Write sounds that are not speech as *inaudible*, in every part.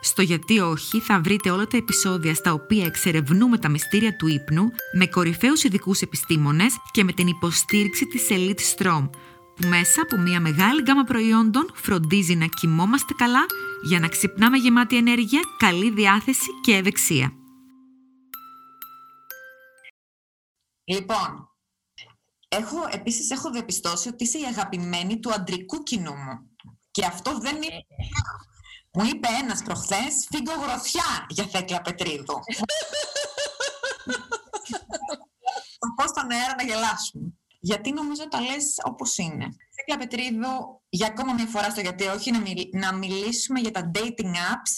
Στο γιατί όχι θα βρείτε όλα τα επεισόδια στα οποία εξερευνούμε τα μυστήρια του ύπνου με κορυφαίους ειδικούς επιστήμονες και με την υποστήριξη της Elite Strom που μέσα από μια μεγάλη γκάμα προϊόντων φροντίζει να κοιμόμαστε καλά για να ξυπνάμε γεμάτη ενέργεια, καλή διάθεση και ευεξία. Λοιπόν, έχω, επίσης έχω διαπιστώσει ότι είσαι η αγαπημένη του αντρικού κοινού μου. Και αυτό δεν είναι... Μου είπε ένας προχθές, φύγω γροθιά για Θέκλα Πετρίδου. *laughs* Θα πω στον αέρα να γελάσουμε γιατί νομίζω τα λες όπως είναι. Θέκλα Πετρίδου, για ακόμα μια φορά στο γιατί όχι, να, να μιλήσουμε για τα dating apps,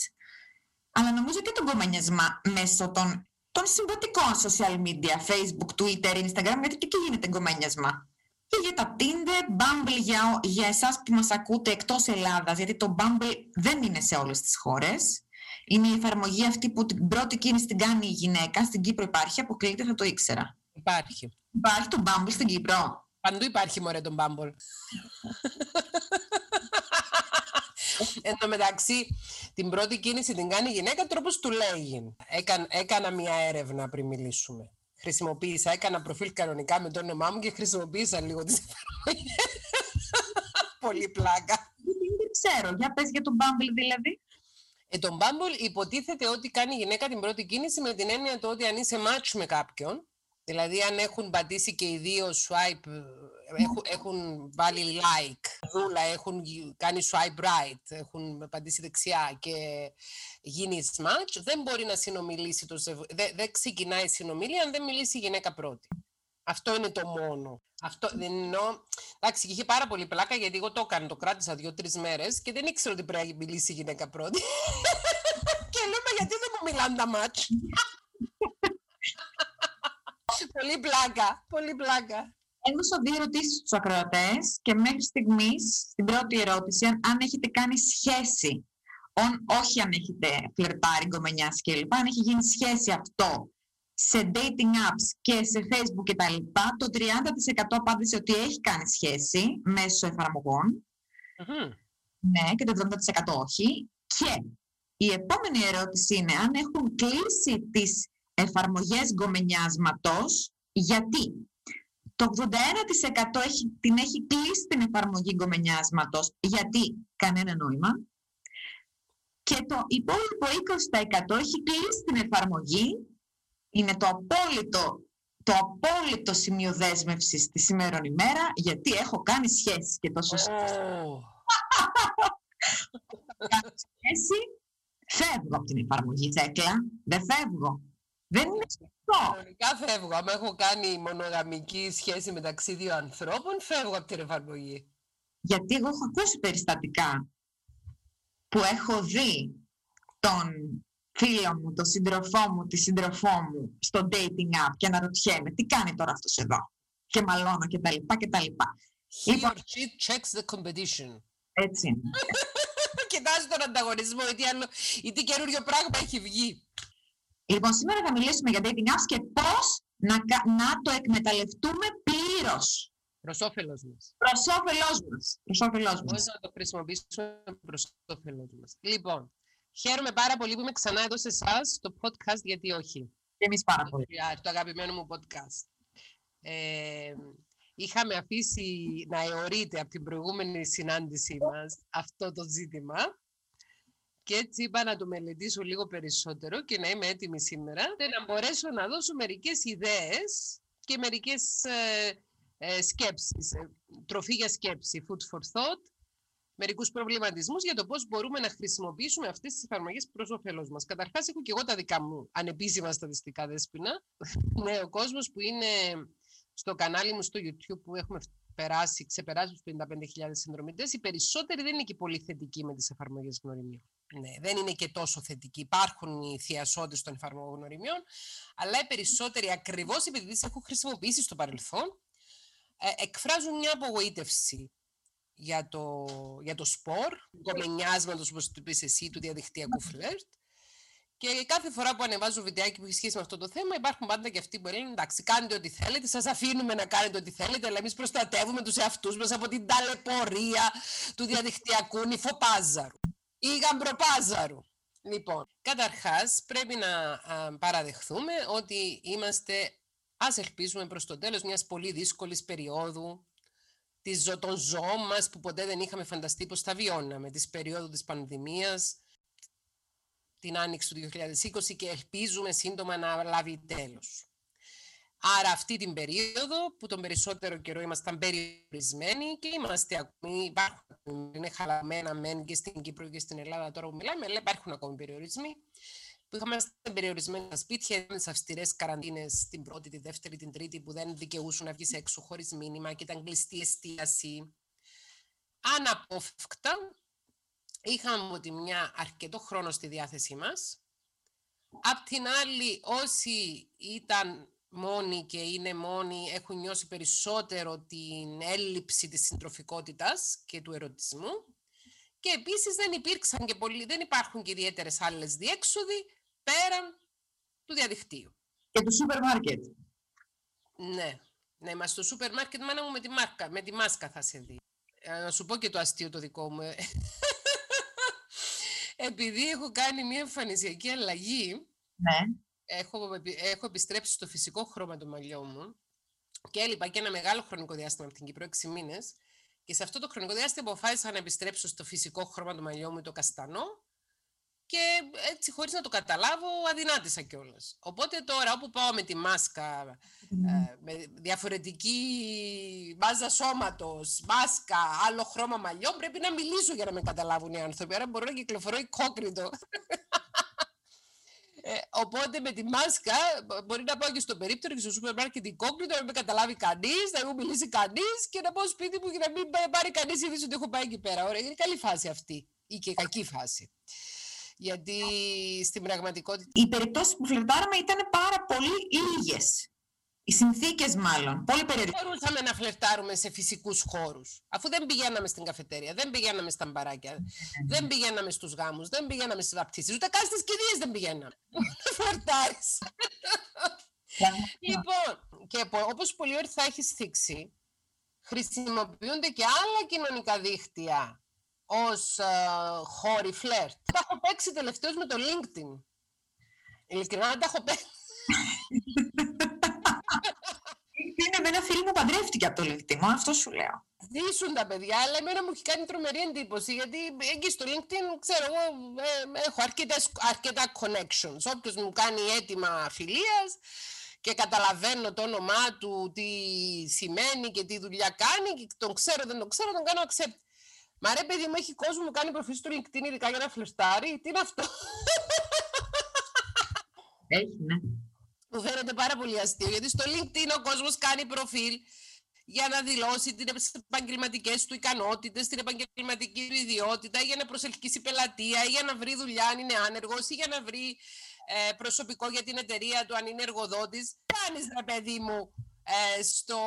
αλλά νομίζω και τον κομμενιασμά μέσω των, των συμβατικών social media, Facebook, Twitter, Instagram, γιατί και εκεί γίνεται κομμενιασμά. Και για τα Tinder, Bumble για, για εσάς που μας ακούτε εκτός Ελλάδας, γιατί το Bumble δεν είναι σε όλες τις χώρες. Είναι η εφαρμογή αυτή που την πρώτη κίνηση την κάνει η γυναίκα. Στην Κύπρο υπάρχει, αποκλείται, θα το ήξερα. Υπάρχει. Υπάρχει το Bumble στην Κύπρο. Παντού υπάρχει μωρέ τον Bumble. *laughs* Εν τω μεταξύ, την πρώτη κίνηση την κάνει η γυναίκα τρόπος του λέγει. έκανα μια έρευνα πριν μιλήσουμε. Χρησιμοποίησα, έκανα προφίλ κανονικά με το όνομά μου και χρησιμοποίησα λίγο τις εφαρμογές. Πολύ πλάκα. Δεν ξέρω. Για πες για τον Bumble δηλαδή. Ε, τον Bumble υποτίθεται ότι κάνει η γυναίκα την πρώτη κίνηση με την έννοια το ότι αν είσαι match με κάποιον, Δηλαδή, αν έχουν πατήσει και οι δύο swipe, έχουν, έχουν βάλει like, δούλα, έχουν κάνει swipe right, έχουν πατήσει δεξιά και γίνει match, δεν μπορεί να συνομιλήσει το δεν, δεν ξεκινάει η συνομιλία αν δεν μιλήσει η γυναίκα πρώτη. Αυτό είναι το μόνο. Αυτό δεν εννοώ. Εντάξει, είχε πάρα πολύ πλάκα γιατί εγώ το έκανα, το κράτησα δύο-τρεις μέρες και δεν ήξερα ότι πρέπει να μιλήσει η γυναίκα πρώτη. *laughs* και λέμε γιατί δεν μου μιλάνε τα μάτς πολύ πλάκα. Πολύ πλάκα. Έδωσα δύο ερωτήσεις στους ακροατές και μέχρι στιγμής, στην πρώτη ερώτηση, αν, έχετε κάνει σχέση. όχι αν έχετε φλερτάρει, γκομενιάσει κλπ. Αν έχει γίνει σχέση αυτό σε dating apps και σε facebook κτλ. Το 30% απάντησε ότι έχει κάνει σχέση μέσω Ναι, και το 70% όχι. Και η επόμενη ερώτηση είναι αν έχουν κλείσει τις εφαρμογές γκομενιάσματος, γιατί το 81% έχει, την έχει κλείσει την εφαρμογή γκομενιάσματος, γιατί κανένα νόημα, και το υπόλοιπο 20% έχει κλείσει την εφαρμογή, είναι το απόλυτο, το απόλυτο σημείο δέσμευσης της σήμερα ημέρα, γιατί έχω κάνει σχέση και τόσο oh. σχέση, φεύγω από την εφαρμογή, Τσέκλα. Δεν φεύγω. Δεν είναι σωστό. Κανονικά φεύγω. Αν έχω κάνει μονογαμική σχέση μεταξύ δύο ανθρώπων, φεύγω από την εφαρμογή. Γιατί εγώ έχω ακούσει περιστατικά που έχω δει τον φίλο μου, τον σύντροφό μου, τη σύντροφό μου στο dating app και αναρωτιέμαι τι κάνει τώρα αυτός εδώ; Και μαλώνω και τα λοιπά και τα λοιπά. He or she checks the competition. Έτσι είναι. *laughs* Κοιτάζει τον ανταγωνισμό, ή τι καινούριο πράγμα έχει βγει. Λοιπόν, σήμερα θα μιλήσουμε για dating apps και πώς να, να το εκμεταλλευτούμε πλήρως. Προς όφελος μας. Προς όφελός μας. Πώ να το χρησιμοποιήσουμε προς όφελό μας. Λοιπόν, χαίρομαι πάρα πολύ που είμαι ξανά εδώ σε εσάς στο podcast, γιατί όχι. Και εμείς πάρα πολύ. Το αγαπημένο μου podcast. Ε, είχαμε αφήσει να αιωρείται από την προηγούμενη συνάντησή μας αυτό το ζήτημα και έτσι είπα να το μελετήσω λίγο περισσότερο και να είμαι έτοιμη σήμερα και να μπορέσω να δώσω μερικές ιδέες και μερικές ε, ε, σκέψεις, ε, τροφή για σκέψη, food for thought, μερικούς προβληματισμούς για το πώς μπορούμε να χρησιμοποιήσουμε αυτές τις εφαρμογές προς όφελός μας. Καταρχάς έχω και εγώ τα δικά μου ανεπίσημα στατιστικά δέσποινα. *laughs* ναι, ο κόσμος που είναι στο κανάλι μου στο YouTube που έχουμε περάσει, ξεπεράσει τους 55.000 συνδρομητές, οι περισσότεροι δεν είναι και πολύ θετικοί με τις εφαρμογές γνωριμιών. Ναι, δεν είναι και τόσο θετικοί. Υπάρχουν οι θειασότε των εφαρμογών γνωριμιών, αλλά οι περισσότεροι ακριβώς επειδή τις έχουν χρησιμοποιήσει στο παρελθόν, ε, εκφράζουν μια απογοήτευση για το, για το σπορ, κομμενιάσματο, όπως το πει εσύ, του διαδικτυακού φλερτ. Και κάθε φορά που ανεβάζω βιντεάκι που έχει σχέση με αυτό το θέμα, υπάρχουν πάντα και αυτοί που λένε: Εντάξει, κάνετε ό,τι θέλετε, σας αφήνουμε να κάνετε ό,τι θέλετε, αλλά εμείς προστατεύουμε τους εαυτούς μας από την ταλαιπωρία του διαδικτυακού νυφοπάζαρου ή γαμπροπάζαρου. Λοιπόν, καταρχάς πρέπει να παραδεχθούμε ότι είμαστε, ας ελπίζουμε, προς το τέλος μιας πολύ δύσκολης περίοδου της, των ζώων μας που ποτέ δεν είχαμε φανταστεί πως θα βιώναμε, της περίοδου της πανδημίας, την άνοιξη του 2020 και ελπίζουμε σύντομα να λάβει τέλος. Άρα αυτή την περίοδο που τον περισσότερο καιρό ήμασταν περιορισμένοι και είμαστε ακόμη, υπάρχουν, είναι χαλαμένα μεν και στην Κύπρο και στην Ελλάδα τώρα που μιλάμε, αλλά υπάρχουν ακόμη περιορισμοί που είχαμε περιορισμένοι στα σπίτια, τι αυστηρές καραντίνες την πρώτη, τη δεύτερη, την τρίτη, που δεν δικαιούσαν να βγεις έξω χωρίς μήνυμα και ήταν κλειστή εστίαση. Αναπόφευκτα, είχαμε από τη μια αρκετό χρόνο στη διάθεσή μας. Απ' την άλλη, όσοι ήταν μόνοι και είναι μόνοι έχουν νιώσει περισσότερο την έλλειψη της συντροφικότητας και του ερωτισμού. Και επίσης δεν υπήρξαν και πολλοί, δεν υπάρχουν και ιδιαίτερες άλλες διέξοδοι πέραν του διαδικτύου. Και του σούπερ μάρκετ. Ναι. Ναι, μα στο σούπερ μάρκετ μάνα μου με τη, μάρκα, με τη μάσκα θα σε δει. Ε, να σου πω και το αστείο το δικό μου. Ε. Επειδή έχω κάνει μια εμφανισιακή αλλαγή, ναι. έχω, έχω επιστρέψει στο φυσικό χρώμα του μαλλιού μου και έλειπα και ένα μεγάλο χρονικό διάστημα από την Κύπρο, 6 μήνες, και σε αυτό το χρονικό διάστημα αποφάσισα να επιστρέψω στο φυσικό χρώμα του μαλλιού μου, το καστανό, και έτσι χωρίς να το καταλάβω αδυνάτησα κιόλας. Οπότε τώρα όπου πάω με τη μάσκα, ε, με διαφορετική μάζα σώματος, μάσκα, άλλο χρώμα μαλλιών, πρέπει να μιλήσω για να με καταλάβουν οι άνθρωποι. Άρα μπορώ να κυκλοφορώ οικόκριτο. Ε, οπότε με τη μάσκα μπορεί να πάω και στο περίπτερο και στο σούπερ μάρκετ οικόκριτο, να μην με καταλάβει κανείς, να μην μιλήσει κανείς και να πάω σπίτι μου και να μην πάρει κανείς είδηση ότι έχω πάει εκεί πέρα. Ωραία, είναι καλή φάση αυτή ή και κακή φάση. Γιατί στην πραγματικότητα. Οι περιπτώσεις που φλερτάραμε ήταν πάρα πολύ λίγες. Οι συνθήκες, μάλλον. Πολύ περιορισμένες. Δεν μπορούσαμε να φλερτάρουμε σε φυσικούς χώρους. Αφού δεν πηγαίναμε στην καφετέρια, δεν πηγαίναμε στα μπαράκια, δεν πηγαίναμε στους γάμους, δεν πηγαίναμε στις βαπτίσεις, ούτε καν στις κηδείες δεν πηγαίναμε. *laughs* Φλερτάρεις. λοιπόν, και όπως πολύ ωραία θα έχει θίξει, χρησιμοποιούνται και άλλα κοινωνικά δίκτυα ως uh, χώροι φλερτ. *laughs* Τα έχω παίξει τελευταίως με το LinkedIn. Ειλικρινά τα έχω παίξει. *laughs* Είναι με ένα φίλο μου παντρεύτηκε από το LinkedIn, αυτό σου λέω. Δίσουν τα παιδιά, αλλά εμένα μου έχει κάνει τρομερή εντύπωση, γιατί εκεί στο LinkedIn, ξέρω εγώ, ε, έχω αρκετές, αρκετά connections. Όποιος μου κάνει αίτημα φιλίας και καταλαβαίνω το όνομά του, τι σημαίνει και τι δουλειά κάνει, και τον ξέρω, δεν τον ξέρω, τον κάνω accept. Μα ρε παιδί μου, έχει κόσμο που κάνει προφίλ στο LinkedIn ειδικά για να φλεστάρει. Τι είναι αυτό; Έχει, ναι. Μου φαίνεται πάρα πολύ αστείο, γιατί στο LinkedIn ο κόσμος κάνει προφίλ για να δηλώσει τις επαγγελματικές του ικανότητες, την επαγγελματική του ιδιότητα, για να προσελκύσει πελατεία, ή για να βρει δουλειά αν είναι άνεργος, ή για να βρει ε, προσωπικό για την εταιρεία του αν είναι εργοδότης. Κάνεις, ρε παιδί μου, ε, στο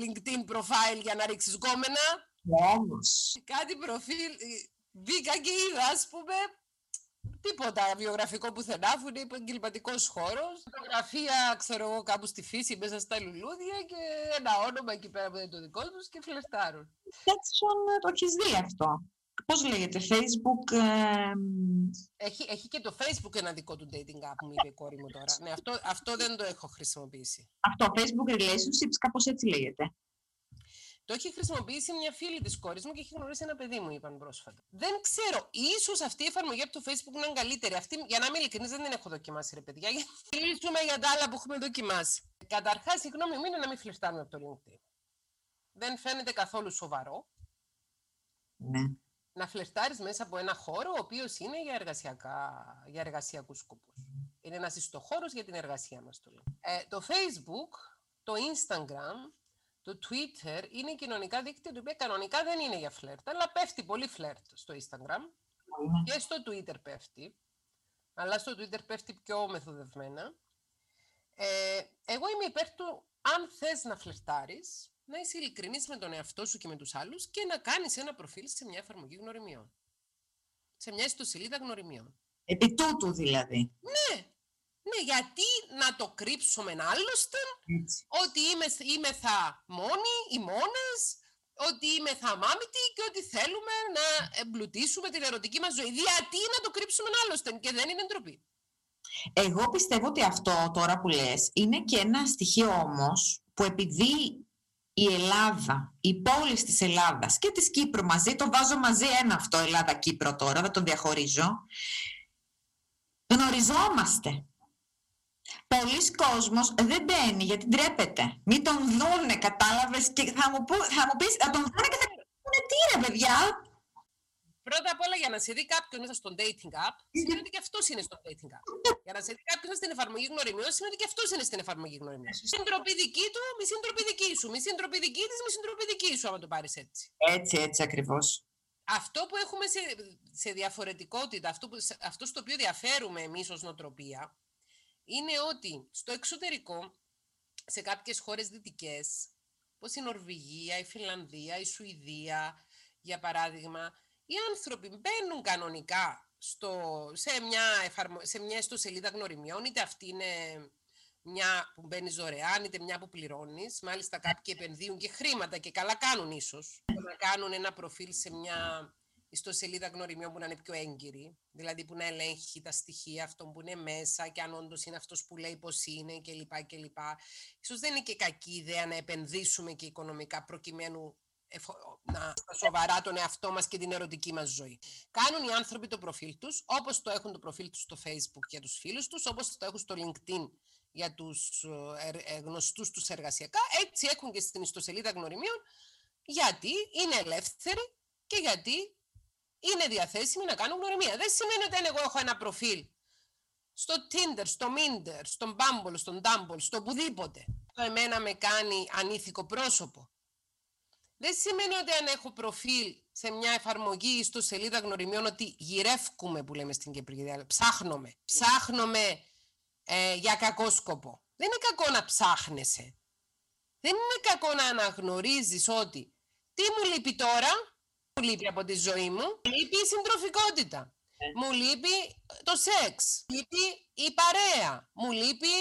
LinkedIn profile για να ρίξεις γκόμενα. Όμως. Κάτι προφίλ, μπήκα και είδα, ας πούμε, τίποτα βιογραφικό πουθενά, που είναι επαγγελματικός χώρος. Φωτογραφία, ξέρω εγώ, κάπου στη φύση μέσα στα λουλούδια και ένα όνομα εκεί πέρα που είναι το δικό τους και φλερτάρουν. Έτσι το έχεις δει αυτό. Πώς λέγεται, Facebook. Ε... Έχει, έχει και το Facebook ένα δικό του dating app, μου είπε η κόρη μου τώρα. Ναι, αυτό, αυτό δεν το έχω χρησιμοποιήσει. Αυτό, Facebook Relationships, κάπως έτσι λέγεται. Το έχει χρησιμοποιήσει μια φίλη της κόρης μου και έχει γνωρίσει ένα παιδί μου, είπαν πρόσφατα. Δεν ξέρω, ίσως αυτή η εφαρμογή από το Facebook να είναι καλύτερη. Αυτή, για να είμαι ειλικρινής, δεν την έχω δοκιμάσει, ρε παιδιά. Για να *laughs* μιλήσουμε για τα άλλα που έχουμε δοκιμάσει. Καταρχάς, η γνώμη μου είναι να μην φλερτάρουμε από το LinkedIn. Δεν φαίνεται καθόλου σοβαρό. Ναι. Να φλερτάρει μέσα από ένα χώρο ο οποίος είναι για, εργασιακά, για εργασιακούς σκοπούς. Είναι ένας ιστοχώρος για την εργασία μας. Το, ε, το Facebook, το Instagram το Twitter είναι κοινωνικά δίκτυα το οποίο κανονικά δεν είναι για φλερτ, αλλά πέφτει πολύ φλερτ στο Instagram και στο Twitter πέφτει, αλλά στο Twitter πέφτει πιο μεθοδευμένα. Ε, εγώ είμαι υπέρ του, αν θες να φλερτάρεις, να είσαι ειλικρινής με τον εαυτό σου και με τους άλλους και να κάνεις ένα προφίλ σε μια εφαρμογή γνωριμιών. Σε μια ιστοσελίδα γνωριμιών. Επί τούτου δηλαδή. Ναι, ναι, γιατί να το κρύψουμε άλλωστε ότι είμαι, είμαι θα μόνοι ή μόνες, ότι είμαι θα μάμητοι και ότι θέλουμε να εμπλουτίσουμε την ερωτική μας ζωή. Γιατί να το κρύψουμε άλλωστε και δεν είναι ντροπή. Εγώ πιστεύω ότι αυτό τώρα που λες είναι και ένα στοιχείο όμως που επειδή η Ελλάδα, οι πόλεις της Ελλάδας και της Κύπρου μαζί, το βάζω μαζί ένα αυτό Ελλάδα-Κύπρο τώρα, δεν το διαχωρίζω, γνωριζόμαστε. Πολλοί κόσμος δεν μπαίνει γιατί ντρέπεται. Μην τον δούνε, κατάλαβες, και θα μου, πει, θα μου πεις, θα τον δούνε και θα πούνε τι ρε παιδιά. Πρώτα απ' όλα για να σε δει κάποιον μέσα στο dating app, σημαίνει ότι και αυτός είναι στο dating app. για να σε δει κάποιον στην εφαρμογή γνωριμιών, σημαίνει ότι και αυτός είναι στην εφαρμογή γνωριμιών. Συντροπή δική του, μη συντροπή δική σου. Μη συντροπή δική της, μη συντροπή δική σου, άμα το πάρεις έτσι. Έτσι, έτσι ακριβώς. Αυτό που έχουμε σε, σε διαφορετικότητα, αυτό, που, αυτό στο οποίο διαφέρουμε εμείς ως νοοτροπία, είναι ότι στο εξωτερικό, σε κάποιες χώρες δυτικές, όπως η Νορβηγία, η Φιλανδία, η Σουηδία, για παράδειγμα, οι άνθρωποι μπαίνουν κανονικά στο, σε, μια εφαρμο, σε μια ιστοσελίδα γνωριμιών, είτε αυτή είναι μια που μπαίνεις δωρεάν, είτε μια που πληρώνεις. Μάλιστα, κάποιοι επενδύουν και χρήματα και καλά κάνουν ίσως. Να κάνουν ένα προφίλ σε μια ιστοσελίδα γνωριμιών που να είναι πιο έγκυρη, δηλαδή που να ελέγχει τα στοιχεία αυτών που είναι μέσα και αν όντως είναι αυτός που λέει πώς είναι κλπ. κλπ. Ίσως δεν είναι και κακή ιδέα να επενδύσουμε και οικονομικά προκειμένου να στα σοβαρά τον εαυτό μας και την ερωτική μας ζωή. Κάνουν οι άνθρωποι το προφίλ τους, όπως το έχουν το προφίλ τους στο facebook για τους φίλους τους, όπως το έχουν στο linkedin για τους ε, ε, γνωστούς τους εργασιακά, έτσι έχουν και στην ιστοσελίδα γνωριμίων, γιατί είναι ελεύθεροι και γιατί είναι διαθέσιμοι να κάνουν γνωριμία. Δεν σημαίνει ότι αν εγώ έχω ένα προφίλ στο Tinder, στο Minder, στον Bumble, στον Dumble, στο οπουδήποτε, το εμένα με κάνει ανήθικο πρόσωπο. Δεν σημαίνει ότι αν έχω προφίλ σε μια εφαρμογή ή στο σελίδα γνωριμιών ότι γυρεύκουμε που λέμε στην Κυπριακή Ψάχνομαι. Ψάχνομαι ε, για κακό σκοπό. Δεν είναι κακό να ψάχνεσαι. Δεν είναι κακό να αναγνωρίζεις ότι τι μου λείπει τώρα, μου λείπει από τη ζωή μου. Μου λείπει η συντροφικότητα. Ε. Μου λείπει το σεξ. Μου λείπει η παρέα. Μου λείπει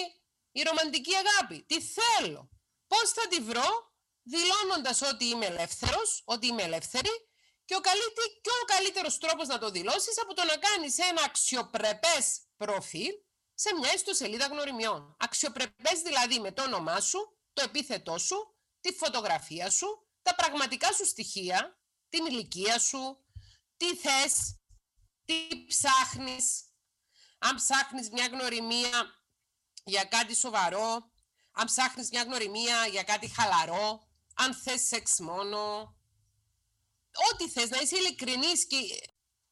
η ρομαντική αγάπη. Τι θέλω. Πώς θα τη βρω; Δηλώνοντας ότι είμαι ελεύθερος, ότι είμαι ελεύθερη και ο, καλύτερ, και ο καλύτερος τρόπος να το δηλώσεις από το να κάνεις ένα αξιοπρεπές προφίλ σε μια ιστοσελίδα γνωριμιών. Αξιοπρεπές δηλαδή με το όνομά σου, το επίθετό σου, τη φωτογραφία σου, τα πραγματικά σου στοιχεία, την ηλικία σου, τι θες, τι ψάχνεις. Αν ψάχνεις μια γνωριμία για κάτι σοβαρό, αν ψάχνεις μια γνωριμία για κάτι χαλαρό, αν θες σεξ μόνο, ό,τι θες, να είσαι ειλικρινής και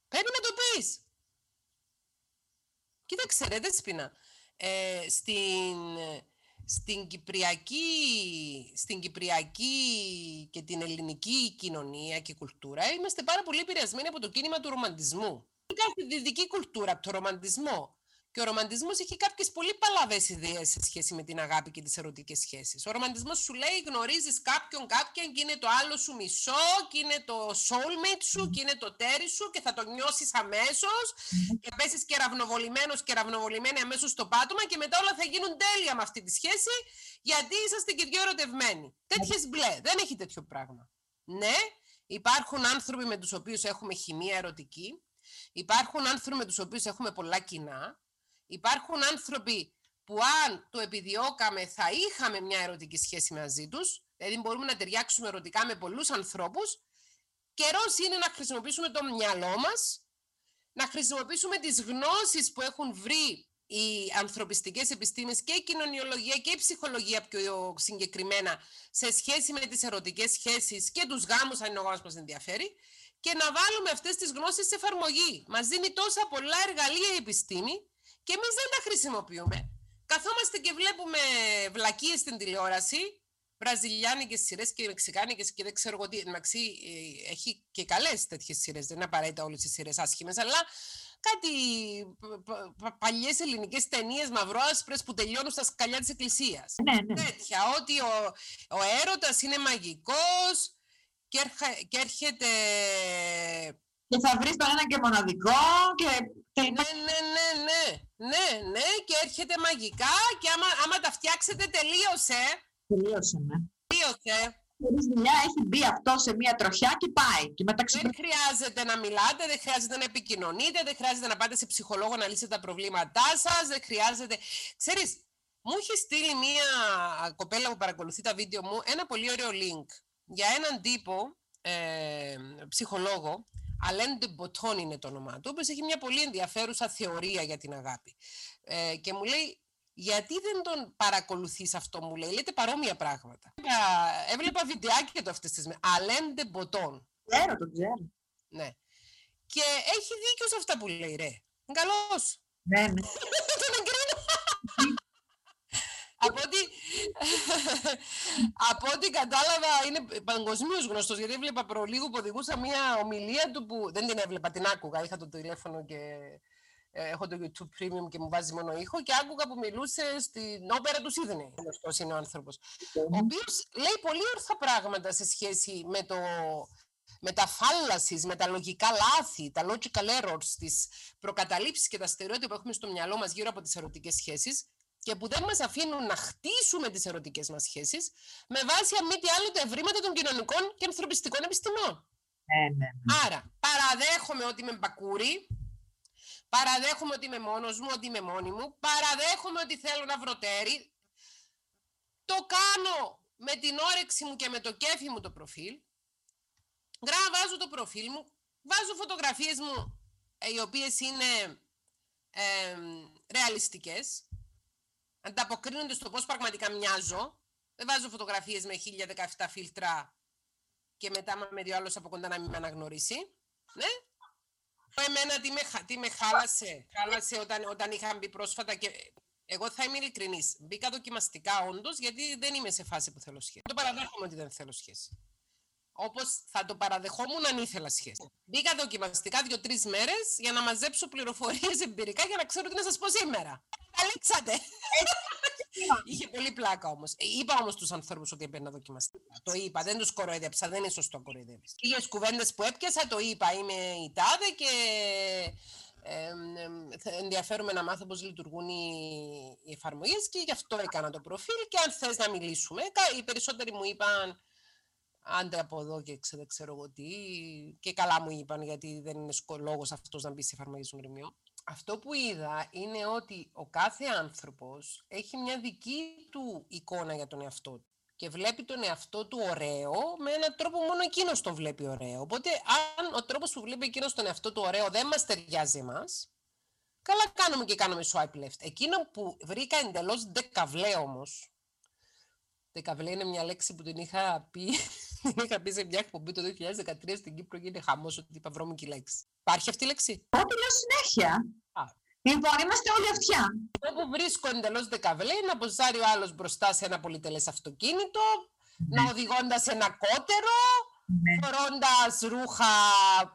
πρέπει να το πεις. Κοίταξε ρε, Δέσποινα, ε, στην, στην Κυπριακή, στην Κυπριακή και την ελληνική κοινωνία και κουλτούρα είμαστε πάρα πολύ επηρεασμένοι από το κίνημα του ρομαντισμού. Κάθε δυτική κουλτούρα από το ρομαντισμό. Και ο ρομαντισμός έχει κάποιες πολύ παλαβές ιδέες σε σχέση με την αγάπη και τις ερωτικές σχέσεις. Ο ρομαντισμός σου λέει γνωρίζεις κάποιον, κάποιον και είναι το άλλο σου μισό, και είναι το soulmate σου, και είναι το τέρι σου και θα το νιώσεις αμέσως και πέσεις κεραυνοβολημένο και ραυνοβολημένη αμέσως στο πάτωμα και μετά όλα θα γίνουν τέλεια με αυτή τη σχέση γιατί είσαστε και δυο ερωτευμένοι. Τέτοιες μπλε. Δεν έχει τέτοιο πράγμα. Ναι, υπάρχουν άνθρωποι με τους οποίους έχουμε χημεία ερωτική. Υπάρχουν άνθρωποι με τους οποίους έχουμε πολλά κοινά Υπάρχουν άνθρωποι που αν το επιδιώκαμε θα είχαμε μια ερωτική σχέση μαζί τους, δηλαδή μπορούμε να ταιριάξουμε ερωτικά με πολλούς ανθρώπους, καιρός είναι να χρησιμοποιήσουμε το μυαλό μας, να χρησιμοποιήσουμε τις γνώσεις που έχουν βρει οι ανθρωπιστικές επιστήμες και η κοινωνιολογία και η ψυχολογία πιο συγκεκριμένα σε σχέση με τις ερωτικές σχέσεις και τους γάμους αν είναι ο γάμος μας ενδιαφέρει και να βάλουμε αυτές τις γνώσεις σε εφαρμογή. Μας δίνει τόσα πολλά εργαλεία η επιστήμη και εμείς δεν τα χρησιμοποιούμε. Καθόμαστε και βλέπουμε βλακίες στην τηλεόραση, βραζιλιάνικες σειρές και μεξικάνικες και δεν ξέρω εγώ τι. Μαξί, ε, έχει και καλές τέτοιες σειρές, δεν είναι απαραίτητα όλες οι σειρές άσχημες, αλλά κάτι παλιές ελληνικές ταινίες μαυρόασπρε που τελειώνουν στα σκαλιά της Εκκλησίας. Ναι, ναι. Τέτοια, ότι ο, ο έρωτας είναι μαγικός και, και έρχεται. Και θα βρεις τον ένα και μοναδικό και. Ναι, ναι, ναι, ναι, ναι, ναι, και έρχεται μαγικά και άμα, άμα τα φτιάξετε τελείωσε. Τελείωσε, ναι. Τελείωσε χωρίς δουλειά έχει μπει αυτό σε μια τροχιά και πάει. Και Δεν χρειάζεται να μιλάτε, δεν χρειάζεται να επικοινωνείτε, δεν χρειάζεται να πάτε σε ψυχολόγο να λύσετε τα προβλήματά σας, δεν χρειάζεται. Ξέρεις, μου έχει στείλει μια κοπέλα που παρακολουθεί τα βίντεο μου ένα πολύ ωραίο link για έναν τύπο ε, ψυχολόγο. Αλέντε Μποτόν είναι το όνομά του, ο έχει μια πολύ ενδιαφέρουσα θεωρία για την αγάπη. Ε, και μου λέει, γιατί δεν τον παρακολουθείς αυτό μου λέει, λέτε παρόμοια πράγματα. Έβλεπα βιντεάκια το αυτές τις μέρες. Αλέντε Μποτόν. Ξέρω, το ξέρω. Ναι. Και έχει δίκιο σε αυτά που λέει, ρε. Καλός. Ναι, ναι. *laughs* τον εγκρίνω. Από, ό,τι, *laughs* από ό,τι κατάλαβα είναι παγκοσμίως γνωστός. Γιατί έβλεπα προλίγου που οδηγούσα μια ομιλία του που δεν την έβλεπα, την άκουγα. Είχα το τηλέφωνο και ε, έχω το YouTube Premium και μου βάζει μόνο ήχο και άκουγα που μιλούσε στην όπερα του Σίδνεϊ. Αυτό είναι ο άνθρωπος. Ο οποίος λέει πολύ ορθά πράγματα σε σχέση με, το, με τα φάλασης, με τα λογικά λάθη, τα logical errors, τις προκαταλήψεις και τα στερεότυπα που έχουμε στο μυαλό μας γύρω από τις ερωτικές σχέσεις και που δεν μας αφήνουν να χτίσουμε τις ερωτικές μας σχέσεις με βάση αν μη τι άλλο τα ευρήματα των κοινωνικών και ανθρωπιστικών επιστημών. Ναι, ναι, ναι. Άρα, παραδέχομαι ότι είμαι μπακούρι, Παραδέχομαι ότι είμαι μόνος μου, ότι είμαι μόνη μου. Παραδέχομαι ότι θέλω να βρω τέρι. Το κάνω με την όρεξη μου και με το κέφι μου το προφίλ. Γρά, βάζω το προφίλ μου. Βάζω φωτογραφίες μου ε, οι οποίες είναι ε, ρεαλιστικές. Ανταποκρίνονται στο πώς πραγματικά μοιάζω. Δεν βάζω φωτογραφίες με 1017 φίλτρα και μετά με δύο άλλους από κοντά να μην με αναγνωρίσει. Ναι, Εμένα τι με, τι με χάλασε, χάλασε όταν, όταν είχα μπει πρόσφατα και εγώ θα είμαι ειλικρινής. Μπήκα δοκιμαστικά όντως, γιατί δεν είμαι σε φάση που θέλω σχέση. Το παραδέχομαι ότι δεν θέλω σχέση. Όπως θα το παραδεχόμουν αν ήθελα σχέση. Μπήκα δοκιμαστικά δύο-τρεις μέρες για να μαζέψω πληροφορίες εμπειρικά για να ξέρω τι να σας πω σήμερα. Καταλήξατε. Είχε πολύ πλάκα όμως. Είπα όμως στους ανθρώπους ότι έπαιρνα δοκιμαστικά. Το είπα, δεν τους κοροϊδέψα, δεν είναι σωστό κοροϊδεύεις. Λίγε κουβέντες που έπιασα, το είπα. Είμαι η τάδε και ε, ενδιαφέρομαι να μάθω πώς λειτουργούν οι, οι εφαρμογές και γι' αυτό έκανα το προφίλ και αν θες να μιλήσουμε, οι περισσότεροι μου είπαν άντε από εδώ και ξέρω, ξέρω εγώ τι και καλά μου είπαν γιατί δεν είναι λόγος αυτός να μπει σε εφαρμογή του αυτό που είδα είναι ότι ο κάθε άνθρωπος έχει μια δική του εικόνα για τον εαυτό του και βλέπει τον εαυτό του ωραίο με έναν τρόπο μόνο εκείνος τον βλέπει ωραίο. Οπότε, αν ο τρόπος που βλέπει εκείνος τον εαυτό του ωραίο δεν μας ταιριάζει εμάς, καλά κάνουμε και κάνουμε swipe left. Εκείνο που βρήκα εντελώς δεκαβλέ όμως, δεκαβλέ είναι μια λέξη που την είχα πει, την *laughs* είχα πει σε μια εκπομπή το 2013 στην Κύπρο και είναι χαμός ότι είπα βρώμικη λέξη. Υπάρχει αυτή η λέξη; Ό,τι λέω συνέχεια. Α. Λοιπόν, είμαστε όλοι αυτιά. Όπου βρίσκω εντελώς δεκαβλέ, να ποζάρει ο άλλος μπροστά σε ένα πολυτελέ αυτοκίνητο, ναι. να οδηγώντας ένα κότερο, ναι. φορώντας ρούχα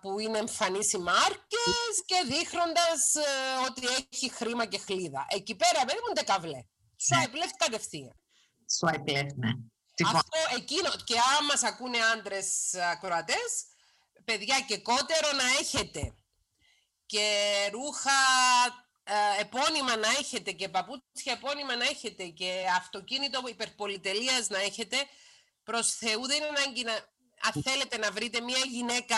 που είναι εμφανείς οι μάρκες και δείχνοντας ε, ότι έχει χρήμα και χλίδα. Εκεί πέρα δεν ήμουν δεκαβλέ. Swipe left κατευθείαν. Swipe left, ναι. Αυτό εκείνο, και άμα μα ακούνε άντρες ακροατές, παιδιά και κότερο να έχετε και ρούχα ε, επώνυμα να έχετε και παπούτσια επώνυμα να έχετε και αυτοκίνητο υπερπολιτελείας να έχετε προς Θεού δεν είναι ανάγκη να αν θέλετε να βρείτε μια γυναίκα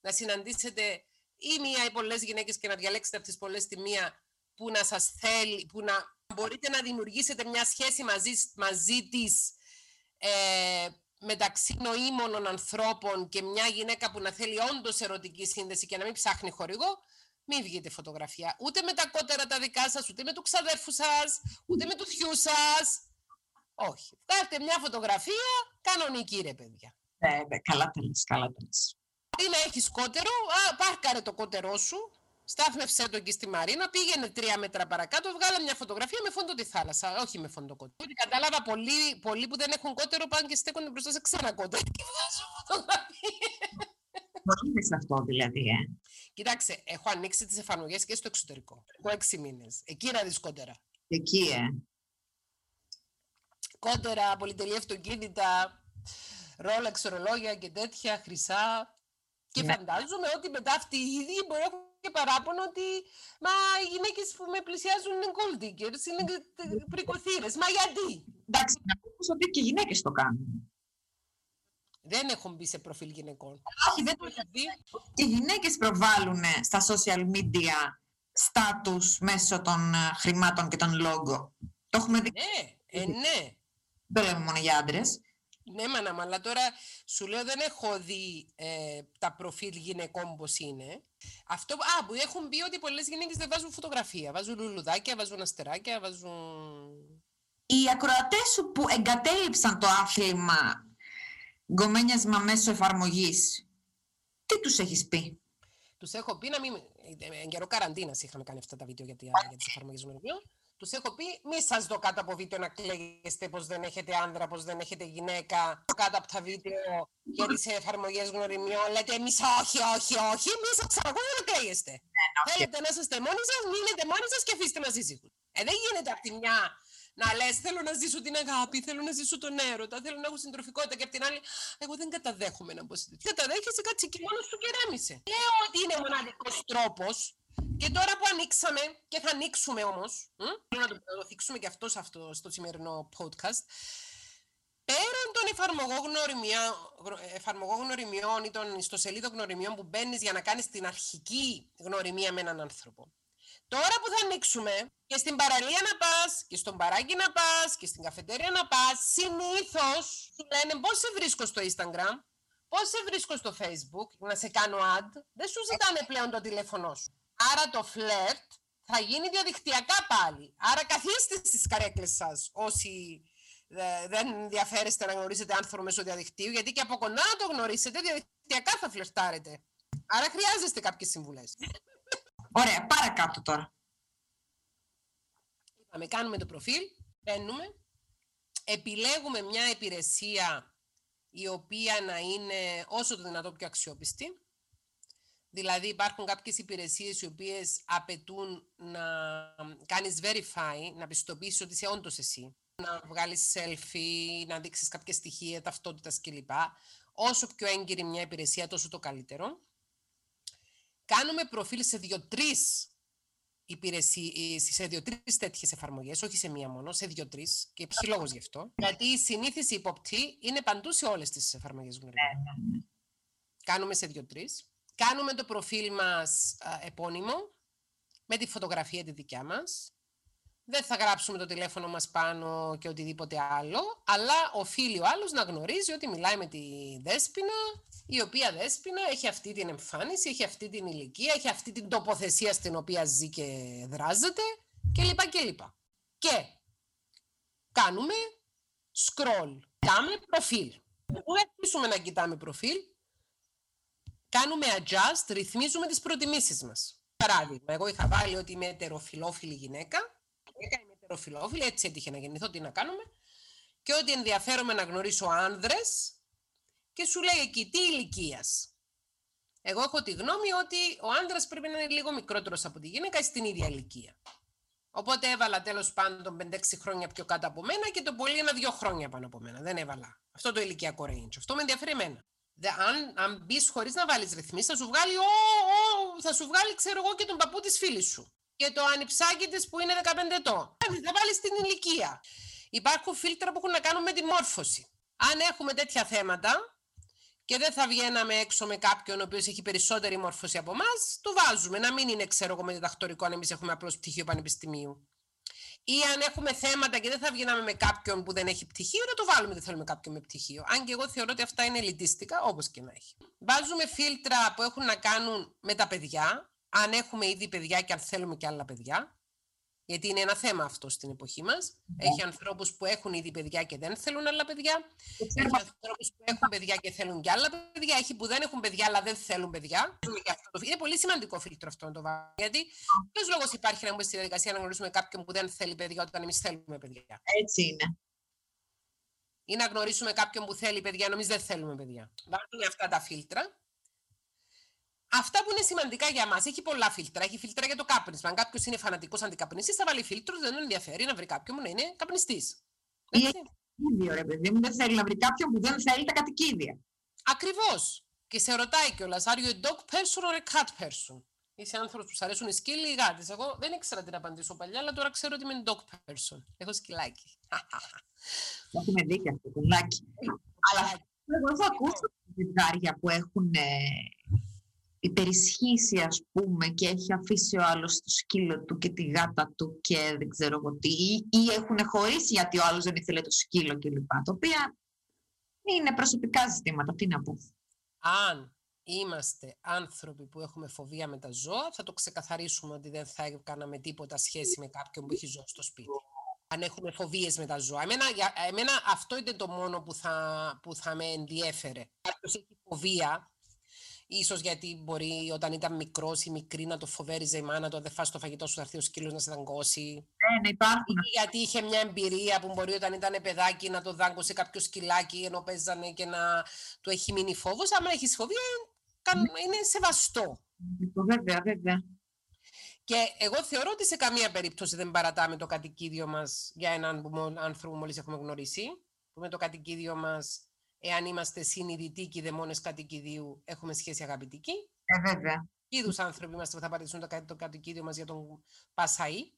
να συναντήσετε ή μία ή πολλές γυναίκες και να διαλέξετε από τις πολλές τη μία που να σας θέλει, που να μπορείτε να δημιουργήσετε μια σχέση μαζί, μαζί της ε, μεταξύ νοήμων ανθρώπων και μια γυναίκα που να θέλει όντως ερωτική σύνδεση και να μην ψάχνει χορηγό, μην βγείτε φωτογραφία. Ούτε με τα κότερα τα δικά σας, ούτε με του ξαδέρφου σας, ούτε με του θειού σας. Όχι. Βγάλτε μια φωτογραφία κανονική, ρε παιδιά. Ναι, ναι, καλά τα καλά τα Τι να έχεις κότερο, α, πάρκαρε το κότερό σου, στάθμευσέ το εκεί στη Μαρίνα, πήγαινε τρία μέτρα παρακάτω, βγάλε μια φωτογραφία με φόντο τη θάλασσα, όχι με φόντο κότερο. Κατάλαβα πολλοί, πολλοί που δεν έχουν κότερο πάνε και στέκονται μπροστά σε ξένα κότερο *laughs* και βγάζουν φωτογραφίες. Πολύ είναι σε αυτό δηλαδή, ε. Κοίταξε, έχω ανοίξει τις εφαρμογές και στο εξωτερικό. Έχω έξι μήνες. Εκεί είναι δυσκότερα. Εκεί, ε. Κότερα, πολυτελή αυτοκίνητα, ρόλεξ, ορολόγια και τέτοια, χρυσά. Και Ναι. φαντάζομαι ότι μετά αυτοί οι ίδιοι μπορεί να έχουν και παράπονο ότι μα οι γυναίκες που με πλησιάζουν είναι gold diggers, είναι πρικοθύρες. Μα γιατί; Εντάξει, να πούμε όμως ότι και οι γυναίκες το κάνουν. Δεν έχω μπει σε προφίλ γυναικών. Όχι, δεν το Έχω δει. Και οι γυναίκες προβάλλουν στα social media στάτους μέσω των ε, χρημάτων και των logo. Το έχουμε δει. Ναι, ε, ναι. Δεν το λέμε μόνο για άντρες. Ναι, μάνα μου, αλλά τώρα σου λέω δεν έχω δει ε, τα προφίλ γυναικών πώς είναι. Αυτό, α, που έχουν πει ότι πολλές γυναίκες δεν βάζουν φωτογραφία. Βάζουν λουλουδάκια, βάζουν αστεράκια, βάζουν... Οι ακροατές σου που εγκατέλειψαν το άθλημα γκομένιασμα μέσω εφαρμογής, τι τους έχεις πει; Τους έχω πει να μην... ε, Εν καιρό καραντίνας είχαμε κάνει αυτά τα βίντεο για, τη- για τις εφαρμογές γνωριμιών. Τους έχω πει μη σας δω κάτω από βίντεο να κλαίγεστε πως δεν έχετε άντρα, πως δεν έχετε γυναίκα. Κάτω από τα βίντεο για τις εφαρμογές γνωριμιών λέτε εμείς όχι, όχι, όχι, εμείς σας ξανακούμε να κλαίγεστε. Θέλετε να είστε μόνοι σας, μείνετε μόνοι σας και αφήστε μας ήσυχους. Ε, δεν γίνεται από τη μια να λες θέλω να ζήσω την αγάπη, θέλω να ζήσω τον έρωτα, θέλω να έχω συντροφικότητα και από την άλλη εγώ δεν καταδέχομαι να μπω σε τέτοιο. Καταδέχεσαι κάτσε και μόνος σου και ρέμισε. Λέω ότι είναι μοναδικός τρόπος και τώρα που ανοίξαμε και θα ανοίξουμε όμως, μ, θέλω να το, να το θίξουμε και αυτό, σε αυτό στο σημερινό podcast, πέραν των εφαρμογών γνωριμιών, εφαρμογών γνωριμιών ή των ιστοσελίδων γνωριμιών που μπαίνεις για να κάνεις την αρχική γνωριμία με έναν άνθρωπο. Τώρα που θα ανοίξουμε και στην παραλία να πας και στον παράκι να πας και στην καφετέρια να πας, συνήθως σου λένε πώς σε βρίσκω στο Instagram, πώς σε βρίσκω στο Facebook, να σε κάνω ad, δεν σου ζητάνε πλέον το τηλέφωνό σου. Άρα το φλερτ θα γίνει διαδικτυακά πάλι. Άρα καθίστε στις καρέκλες σας όσοι ε, δεν ενδιαφέρεστε να γνωρίσετε άνθρωπο μέσω διαδικτύου, γιατί και από κοντά να το γνωρίσετε, διαδικτυακά θα φλερτάρετε. Άρα χρειάζεστε κάποιες συμβουλές. *laughs* Ωραία, παρακάτω τώρα. Είπαμε, κάνουμε το προφίλ, μπαίνουμε, επιλέγουμε μια υπηρεσία η οποία να είναι όσο το δυνατό πιο αξιόπιστη. Δηλαδή υπάρχουν κάποιες υπηρεσίες οι οποίες απαιτούν να κάνεις verify, να πιστοποιήσεις ότι είσαι όντως εσύ. Να βγάλεις selfie, να δείξεις κάποια στοιχεία ταυτότητας κλπ. Όσο πιο έγκυρη μια υπηρεσία, τόσο το καλύτερο. Κάνουμε προφίλ σε δύο-τρεις υπηρεσίες, σε δύο-τρεις τέτοιες εφαρμογές, όχι σε μία μόνο, σε δύο-τρεις και υπάρχει λόγος γι' αυτό. Γιατί η συνήθιση υποπτή είναι παντού σε όλες τις εφαρμογές γνωριμιών. Κάνουμε σε δύο-τρεις. Κάνουμε το προφίλ μας α, επώνυμο, με τη φωτογραφία τη δικιά μας. Δεν θα γράψουμε το τηλέφωνο μας πάνω και οτιδήποτε άλλο, αλλά οφείλει ο άλλος να γνωρίζει ότι μιλάει με τη Δέσποινα, η οποία Δέσποινα έχει αυτή την εμφάνιση, έχει αυτή την ηλικία, έχει αυτή την τοποθεσία στην οποία ζει και δράζεται κλπ. κλπ. Και κάνουμε scroll, κοιτάμε προφίλ. Πού αρχίσουμε να κοιτάμε προφίλ, κάνουμε adjust, ρυθμίζουμε τις προτιμήσεις μας. Παράδειγμα, εγώ είχα βάλει ότι είμαι ετεροφιλόφιλη γυναίκα, γυναίκα είμαι ετεροφιλόφιλη, έτσι έτυχε να γεννηθώ, τι να κάνουμε, και ότι ενδιαφέρομαι να γνωρίσω άνδρες και σου λέει εκεί τι ηλικίας. Εγώ έχω τη γνώμη ότι ο άντρας πρέπει να είναι λίγο μικρότερος από τη γυναίκα στην ίδια ηλικία. Οπότε έβαλα τέλος πάντων 5-6 χρόνια πιο κάτω από μένα και το πολύ ένα-δύο χρόνια πάνω από μένα. Δεν έβαλα. Αυτό το ηλικιακό range. Αυτό με ενδιαφέρει εμένα. Δε, αν, αν μπεις χωρίς να βάλεις ρυθμίσεις, θα σου βγάλει, ο, ο, θα σου βγάλει, ξέρω εγώ, και τον παππού της φίλης σου. Και το ανιψάκι της που είναι 15 ετών. Θα βάλεις την ηλικία. Υπάρχουν φίλτρα που έχουν να κάνουν με τη μόρφωση. Αν έχουμε τέτοια θέματα και δεν θα βγαίναμε έξω με κάποιον ο οποίος έχει περισσότερη μόρφωση από εμάς, το βάζουμε. Να μην είναι, ξέρω εγώ, με διδακτορικό, αν εμείς έχουμε απλώς πτυχίο πανεπιστημίου. Ή αν έχουμε θέματα και δεν θα βγαίναμε με κάποιον που δεν έχει πτυχίο, να το βάλουμε δεν θέλουμε κάποιον με πτυχίο. Αν και εγώ θεωρώ ότι αυτά είναι ελιτίστικα, όπως και να έχει. Βάζουμε φίλτρα που έχουν να κάνουν με τα παιδιά, αν έχουμε ήδη παιδιά και αν θέλουμε και άλλα παιδιά. Γιατί είναι ένα θέμα αυτό στην εποχή μας. Έχει ανθρώπους που έχουν ήδη παιδιά και δεν θέλουν άλλα παιδιά. Έχει ανθρώπους που έχουν παιδιά και θέλουν κι άλλα παιδιά. Έχει που δεν έχουν παιδιά αλλά δεν θέλουν παιδιά. Είναι πολύ σημαντικό φίλτρο αυτό να το βάλουμε. Γιατί ποιος λόγος υπάρχει να μπούμε στη διαδικασία να γνωρίσουμε κάποιον που δεν θέλει παιδιά όταν εμείς θέλουμε παιδιά; Έτσι είναι. Ή να γνωρίσουμε κάποιον που θέλει παιδιά, ενώ εμείς δεν θέλουμε παιδιά. Βάλουμε αυτά τα φίλτρα Αυτά που είναι σημαντικά για μας. Έχει πολλά φίλτρα. Έχει φίλτρα για το κάπνισμα. Αν κάποιος είναι φανατικός αντικαπνιστής, θα βάλει φίλτρο. Δεν ενδιαφέρει να βρει κάποιον που να είναι καπνιστής. Ή κατοικίδιο, ρε παιδί μου. Δεν θέλει να βρει κάποιον που δεν θέλει τα κατοικίδια. Ακριβώς. Και σε ρωτάει κιόλας, are you a dog person or a cat person? Είσαι άνθρωπος που σου αρέσουν οι σκύλοι ή οι γάτες. Εγώ δεν ήξερα τι να απαντήσω παλιά, αλλά τώρα ξέρω ότι είμαι dog person. Έχω σκυλάκι. *laughs* Έχουμε δίκιο αυτό, κουλάκι. Αλλά εγώ θα ακούσω ζευγάρια που έχουν ε, υπερισχύσει ας πούμε και έχει αφήσει ο άλλος το σκύλο του και τη γάτα του και δεν ξέρω εγώ τι ή, έχουν χωρίσει γιατί ο άλλος δεν ήθελε το σκύλο κλπ. Το οποία είναι προσωπικά ζητήματα, τι να πω. Αν είμαστε άνθρωποι που έχουμε φοβία με τα ζώα, θα το ξεκαθαρίσουμε ότι δεν θα έκαναμε τίποτα σχέση με κάποιον που έχει ζώα στο σπίτι. Αν έχουμε φοβίες με τα ζώα. Εμένα, για, εμένα αυτό είναι το μόνο που θα, που θα με ενδιέφερε. Κάποιος έχει φοβία Ίσως γιατί μπορεί όταν ήταν μικρός ή μικρή να το φοβέριζε η μάνα του, δεν φας το φαγητό σου, θα έρθει ο σκύλος να σε δαγκώσει. Ναι, ναι, υπάρχουν. Ή γιατί είχε μια εμπειρία που μπορεί όταν ήταν παιδάκι να το δάγκωσε κάποιο σκυλάκι ενώ παίζανε και να του έχει μείνει φόβος. Αν έχεις φοβία, ναι. είναι σεβαστό. Βέβαια, βέβαια. Και εγώ θεωρώ ότι σε καμία περίπτωση δεν παρατάμε το κατοικίδιο μας για έναν άνθρωπο που μόλις έχουμε γνωρίσει. Που με το κατοικίδιο μας εάν είμαστε συνειδητοί και δαιμόνες κατοικιδίου, έχουμε σχέση αγαπητική. Ε, βέβαια. Είδους άνθρωποι είμαστε που θα παρατηρήσουν το, το κατοικίδιο μας για τον Πασαή,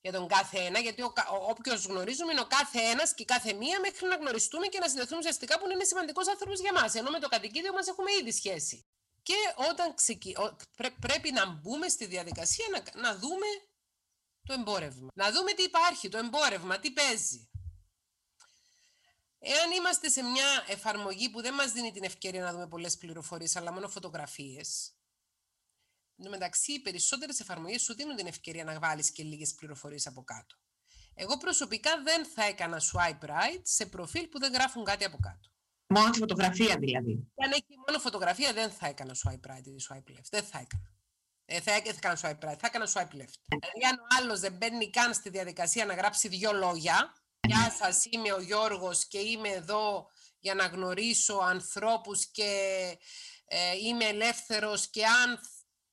για τον κάθε ένα, γιατί όποιος γνωρίζουμε είναι ο κάθε ένας και κάθε μία μέχρι να γνωριστούμε και να συνδεθούμε ουσιαστικά που είναι σημαντικός άνθρωπος για μας. Ενώ με το κατοικίδιο μας έχουμε ήδη σχέση. Και όταν ξεκι... πρέπει να μπούμε στη διαδικασία να... να δούμε το εμπόρευμα. Να δούμε τι υπάρχει, το εμπόρευμα, τι παίζει. Εάν είμαστε σε μια εφαρμογή που δεν μας δίνει την ευκαιρία να δούμε πολλές πληροφορίες, αλλά μόνο φωτογραφίες, Εν τω μεταξύ, οι περισσότερες εφαρμογές σου δίνουν την ευκαιρία να βάλεις και λίγες πληροφορίες από κάτω. Εγώ προσωπικά δεν θα έκανα swipe right σε προφίλ που δεν γράφουν κάτι από κάτω. Μόνο τη φωτογραφία δηλαδή. αν έχει μόνο φωτογραφία, δεν θα έκανα swipe right ή swipe left. Δεν θα έκανα. Ε, θα, έκανα swipe right, θα έκανα swipe left. Δηλαδή, αν ο άλλος δεν μπαίνει καν στη διαδικασία να γράψει δύο λόγια, Γεια σας, είμαι ο Γιώργος και είμαι εδώ για να γνωρίσω ανθρώπους και ε, είμαι ελεύθερος και αν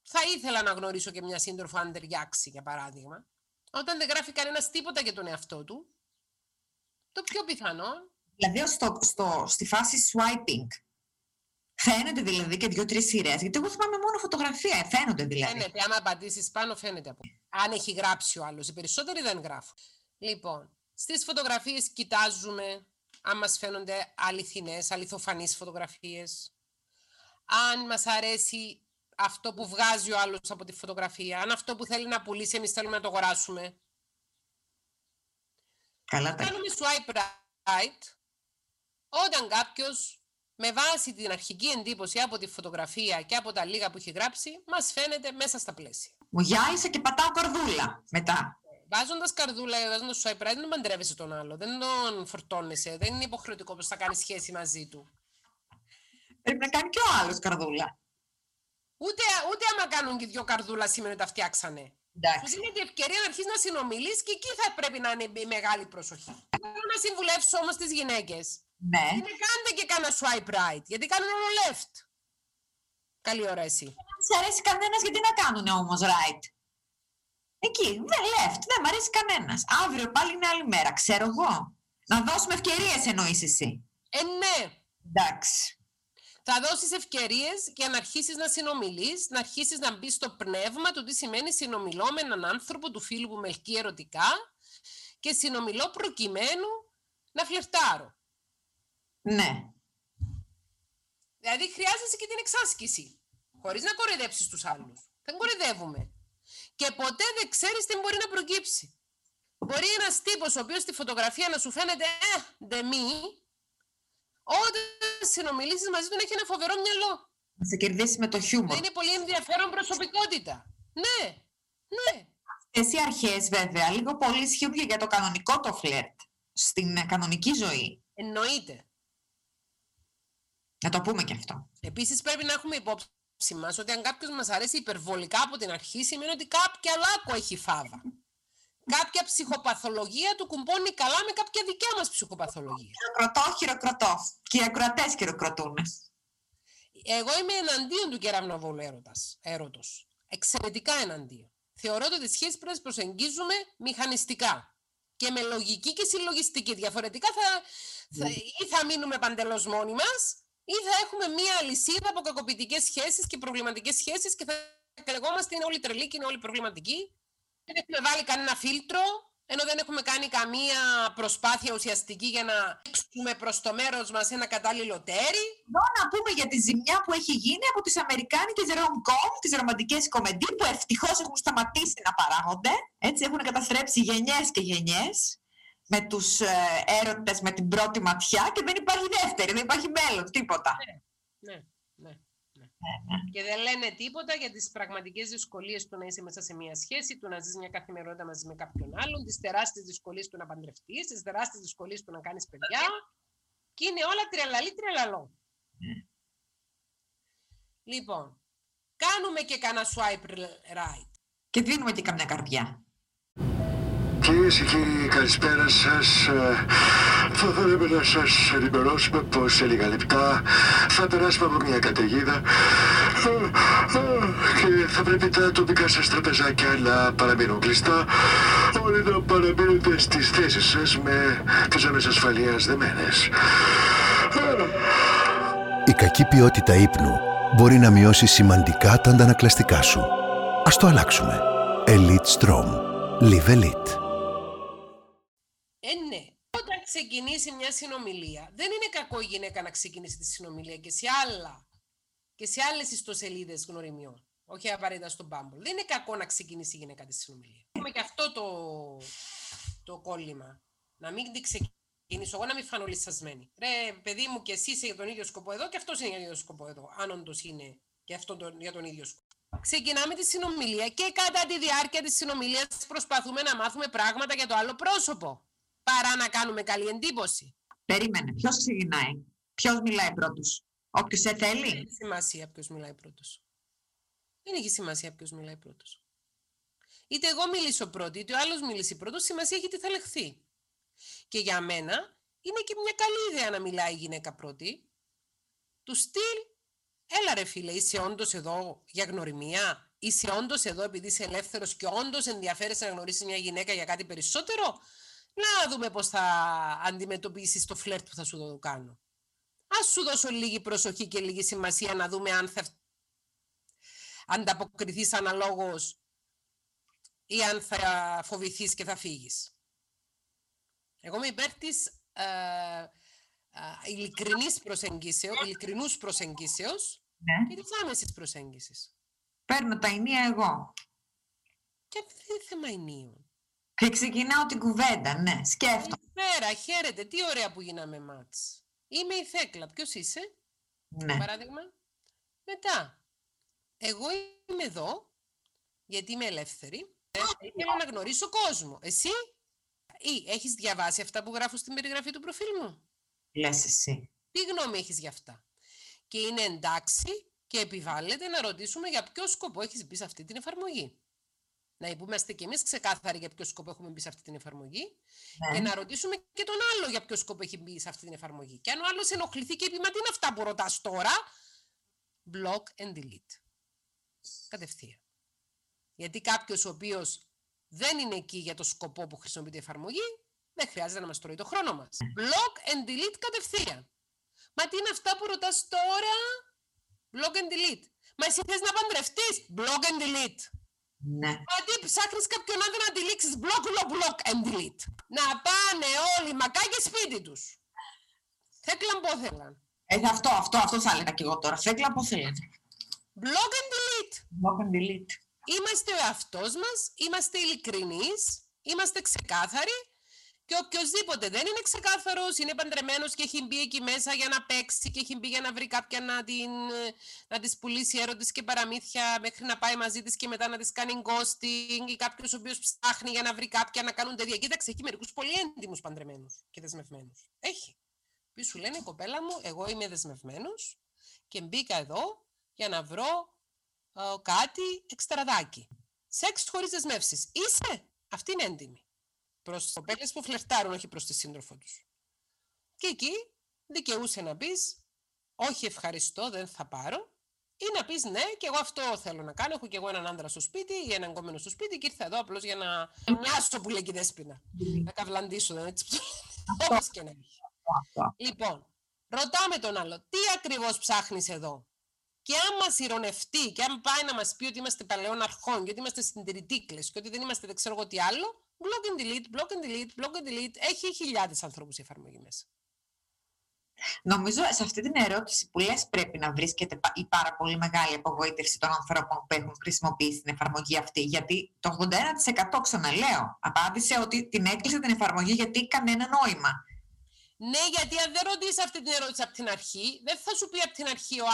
θα ήθελα να γνωρίσω και μια σύντροφο αν ταιριάξει, για παράδειγμα. Όταν δεν γράφει κανένας τίποτα για τον εαυτό του, το πιο πιθανό... Δηλαδή στο, στο, στη φάση swiping, Φαίνονται δηλαδή και δύο-τρεις σειρές. Γιατί εγώ θυμάμαι μόνο φωτογραφία. Φαίνονται δηλαδή. Φαίνεται. Άμα απαντήσεις πάνω, φαίνεται από. Αν έχει γράψει ο άλλος. Οι περισσότεροι δεν γράφουν. Λοιπόν, στις φωτογραφίες κοιτάζουμε αν μας φαίνονται αληθινές, αληθοφανείς φωτογραφίες. Αν μας αρέσει αυτό που βγάζει ο άλλος από τη φωτογραφία. Αν αυτό που θέλει να πουλήσει, εμείς θέλουμε να το αγοράσουμε. Καλά τα... Κάνουμε swipe right όταν κάποιος με βάση την αρχική εντύπωση από τη φωτογραφία και από τα λίγα που έχει γράψει, μας φαίνεται μέσα στα πλαίσια. Μου γυάλισε και πατάω κορδούλα μετά. Βάζοντας καρδούλα, βάζοντας swipe right, δεν παντρεύεσαι τον άλλο. Δεν τον φορτώνεσαι. Δεν είναι υποχρεωτικό πως θα κάνει σχέση μαζί του. Πρέπει να κάνει και ο άλλος καρδούλα. Ούτε, ούτε άμα κάνουν και δυο καρδούλα σημαίνει ότι τα φτιάξανε. Σου δίνει την ευκαιρία να αρχίσεις να συνομιλείς και εκεί θα πρέπει να είναι η μεγάλη προσοχή. Θέλω να συμβουλεύσω όμως τις γυναίκες. Ναι. Είναι κάντε και κάνα swipe right, γιατί κάνουν όλο left. Καλή ώρα εσύ. Δεν σε αρέσει κανένας, γιατί να κάνουν όμως right; Εκεί, δεν left, δεν μ' αρέσει κανένας. Αύριο πάλι είναι άλλη μέρα, ξέρω εγώ. Να δώσουμε ευκαιρίες εννοείς εσύ. Ε, ναι. Εντάξει. Θα δώσεις ευκαιρίες για να αρχίσεις να συνομιλείς, να αρχίσεις να μπεις στο πνεύμα του τι σημαίνει συνομιλώ με έναν άνθρωπο του φίλου που με ελκύει ερωτικά και συνομιλώ προκειμένου να φλερτάρω. Ναι. Δηλαδή χρειάζεσαι και την εξάσκηση. Χωρίς να κοροϊδέψεις τους άλλους. Δεν κοροϊδεύουμε και ποτέ δεν ξέρεις τι μπορεί να προκύψει. Μπορεί ένας τύπος ο οποίος στη φωτογραφία να σου φαίνεται ε, ντεμή, όταν συνομιλήσεις μαζί του να έχει ένα φοβερό μυαλό. Να σε κερδίσει με το χιούμορ. είναι πολύ ενδιαφέρον προσωπικότητα. Ναι, ναι. Εσύ αρχές βέβαια, λίγο πολύ ισχύουν και για το κανονικό το φλερτ, στην κανονική ζωή. Εννοείται. Να το πούμε και αυτό. Επίσης, πρέπει να έχουμε υπόψη μας ότι αν κάποιος μας αρέσει υπερβολικά από την αρχή, σημαίνει ότι κάποια λάκκο έχει φάβα. κάποια ψυχοπαθολογία του κουμπώνει καλά με κάποια δικιά μας ψυχοπαθολογία. Χειροκροτώ, χειροκροτώ. Και οι ακροατές χειροκροτούν. Εγώ είμαι εναντίον του κεραυνοβόλου έρωτος. Εξαιρετικά εναντίον. Θεωρώ ότι τις σχέσεις πρέπει να προσεγγίζουμε μηχανιστικά και με λογική και συλλογιστική. Διαφορετικά θα, θα, ναι. ή θα μείνουμε παντελώς μόνοι μας, ή θα έχουμε μία αλυσίδα από κακοποιητικές σχέσεις και προβληματικές σχέσεις και θα κλεγόμαστε είναι όλοι τρελοί και είναι όλοι προβληματικοί. Δεν έχουμε βάλει κανένα φίλτρο, ενώ δεν έχουμε κάνει καμία προσπάθεια ουσιαστική για να δείξουμε προς το μέρος μας ένα κατάλληλο τέρι. Εδώ να πούμε για τη ζημιά που έχει γίνει από τις αμερικάνικε rom-com, τις ρομαντικές κομμεντί, που ευτυχώς έχουν σταματήσει να παράγονται. Έτσι έχουν καταστρέψει γενιές και γενιές με τους ε, έρωτες με την πρώτη ματιά και δεν υπάρχει δεύτερη, δεν υπάρχει μέλλον, τίποτα. Ναι, ναι, ναι. ναι. ναι. Και δεν λένε τίποτα για τις πραγματικές δυσκολίες του να είσαι μέσα σε μια σχέση, του να ζεις μια καθημερινότητα μαζί με κάποιον άλλον, τις τεράστιες δυσκολίες του να παντρευτείς, τις τεράστιες δυσκολίες του να κάνεις παιδιά. Και είναι όλα τρελαλή τρελαλό. Ναι. Λοιπόν, κάνουμε και κανένα swipe right. Και δίνουμε και καμιά καρδιά. Κυρίες και κύριοι, καλησπέρα σας. Ε, θα θέλαμε να σας ενημερώσουμε πως σε λίγα λεπτά θα περάσουμε από μια καταιγίδα ε, ε, και θα πρέπει τα τοπικά σας τραπεζάκια να παραμείνουν κλειστά όλοι να παραμείνετε στις θέσεις σας με τις ζώνες ασφαλείας δεμένες. Η κακή ποιότητα ύπνου μπορεί να μειώσει σημαντικά τα αντανακλαστικά σου. Ας το αλλάξουμε. Elite Strom. Live Elite. Ε, ναι. Όταν ξεκινήσει μια συνομιλία, δεν είναι κακό η γυναίκα να ξεκινήσει τη συνομιλία και σε άλλα και σε άλλες ιστοσελίδες γνωριμιών. Όχι απαραίτητα στον Bumble. Δεν είναι κακό να ξεκινήσει η γυναίκα τη συνομιλία. Έχουμε και αυτό το, το κόλλημα. Να μην την ξεκινήσω εγώ, να μην φανώ λυσασμένη. Ρε, παιδί μου, και εσύ είσαι για τον ίδιο σκοπό εδώ και αυτός είναι για τον ίδιο σκοπό εδώ. Αν όντως είναι και αυτό τον, για τον ίδιο σκοπό. Ξεκινάμε τη συνομιλία και κατά τη διάρκεια της συνομιλίας προσπαθούμε να μάθουμε πράγματα για το άλλο πρόσωπο παρά να κάνουμε καλή εντύπωση. Περίμενε. Ποιος ξεκινάει, Ποιος μιλάει πρώτος, Όποιος σε θέλει. Δεν έχει σημασία ποιος μιλάει πρώτος. Δεν έχει σημασία ποιος μιλάει πρώτος. Είτε εγώ μιλήσω πρώτη, είτε ο άλλος μιλήσει πρώτος, σημασία έχει τι θα λεχθεί. Και για μένα είναι και μια καλή ιδέα να μιλάει η γυναίκα πρώτη. Του στυλ, έλα ρε φίλε, είσαι όντως εδώ για γνωριμία; Είσαι όντως εδώ επειδή είσαι ελεύθερος και όντως ενδιαφέρεσαι να γνωρίσεις μια γυναίκα για κάτι περισσότερο; Να δούμε πώς θα αντιμετωπίσεις το φλερτ που θα σου κάνω. Ας σου δώσω λίγη προσοχή και λίγη σημασία να δούμε αν θα ανταποκριθείς αναλόγως ή αν θα φοβηθείς και θα φύγεις. Εγώ είμαι υπέρ της ε, ε, ειλικρινής προσεγγίσεως, ειλικρινούς προσεγγίσεως ναι. και της άμεσης προσέγγισης. Παίρνω τα ενία εγώ. Και δεν είναι θέμα ενίων. Και ξεκινάω την κουβέντα, ναι, σκέφτομαι. Καλησπέρα, χαίρετε, τι ωραία που γίναμε μάτς. Είμαι η Θέκλα, ποιος είσαι, ναι. παράδειγμα; Μετά, εγώ είμαι εδώ, γιατί είμαι ελεύθερη, ε, θέλω να γνωρίσω κόσμο. Εσύ, ή έχεις διαβάσει αυτά που γράφω στην περιγραφή του προφίλ μου; Λες εσύ. Τι γνώμη έχεις γι' αυτά; Και είναι εντάξει και επιβάλλεται να ρωτήσουμε για ποιο σκοπό έχεις μπει σε αυτή την εφαρμογή να είμαστε κι εμείς ξεκάθαροι για ποιο σκοπό έχουμε μπει σε αυτή την εφαρμογή ναι. και να ρωτήσουμε και τον άλλο για ποιο σκοπό έχει μπει σε αυτή την εφαρμογή. Και αν ο άλλος ενοχληθεί και πει Μα τι είναι αυτά που ρωτάς τώρα, block and delete. Κατευθείαν. Γιατί κάποιος ο οποίος δεν είναι εκεί για το σκοπό που χρησιμοποιεί η εφαρμογή, δεν χρειάζεται να μας τρώει το χρόνο μας. Block and delete κατευθείαν. Μα τι είναι αυτά που ρωτάς τώρα, block and delete. Μα εσύ θες να παντρευτείς, block and delete. Ναι. Γιατί ψάχνει κάποιον άντρα να τυλίξει block, block, block and delete. Να πάνε όλοι μακάκια σπίτι τους. Θέκλαν πόθελαν. Ε, αυτό, αυτό, αυτό θα έλεγα και εγώ τώρα. Θέκλαν πόθελαν. Block and delete. Block and delete. Είμαστε ο εαυτός μας, είμαστε ειλικρινείς, είμαστε ξεκάθαροι Και οποιοδήποτε δεν είναι ξεκάθαρος, είναι παντρεμένος και έχει μπει εκεί μέσα για να παίξει και έχει μπει για να βρει κάποια να, την, να της πουλήσει έρωτες και παραμύθια μέχρι να πάει μαζί της και μετά να της κάνει ghosting ή κάποιος ο οποίος ψάχνει για να βρει κάποια να κάνουν τέτοια. Κοίταξε, έχει μερικούς πολύ έντιμους παντρεμένους και δεσμευμένους. Έχει. Πει σου λένε, κοπέλα μου, εγώ είμαι δεσμευμένος και μπήκα εδώ για να βρω κάτι εξτραδάκι. Σεξ χωρίς δεσμεύσεις. Είσαι; Αυτή είναι έντιμη προς τις κοπέλες που φλερτάρουν, όχι προς τη σύντροφο τους. Και εκεί δικαιούσε να πεις, Όχι, ευχαριστώ, δεν θα πάρω. Ή να πεις ναι, και εγώ αυτό θέλω να κάνω. Έχω και εγώ έναν άντρα στο σπίτι ή έναν κόμενο στο σπίτι και ήρθα εδώ απλώς για να μοιάσω που λέει και η δέσπινα. Να καβλαντήσω, δεν έτσι Όπως και να έχει. Λοιπόν, ρωτάμε τον άλλο, τι ακριβώς ψάχνεις εδώ; Και αν μας ηρωνευτεί και αν πάει να μας πει ότι είμαστε παλαιών αρχών και ότι είμαστε συντηρητήκλες και ότι δεν είμαστε δεν ξέρω εγώ τι άλλο, Block and delete, block and delete, block and delete. Έχει χιλιάδες ανθρώπους η εφαρμογή μέσα. Νομίζω σε αυτή την ερώτηση που λες πρέπει να βρίσκεται η πάρα πολύ μεγάλη απογοήτευση των ανθρώπων που έχουν χρησιμοποιήσει την εφαρμογή αυτή. Γιατί το 81% ξαναλέω απάντησε ότι την έκλεισε την εφαρμογή γιατί κανένα νόημα. Ναι, γιατί αν δεν ρωτήσεις αυτή την ερώτηση από την αρχή, δεν θα σου πει από την αρχή ο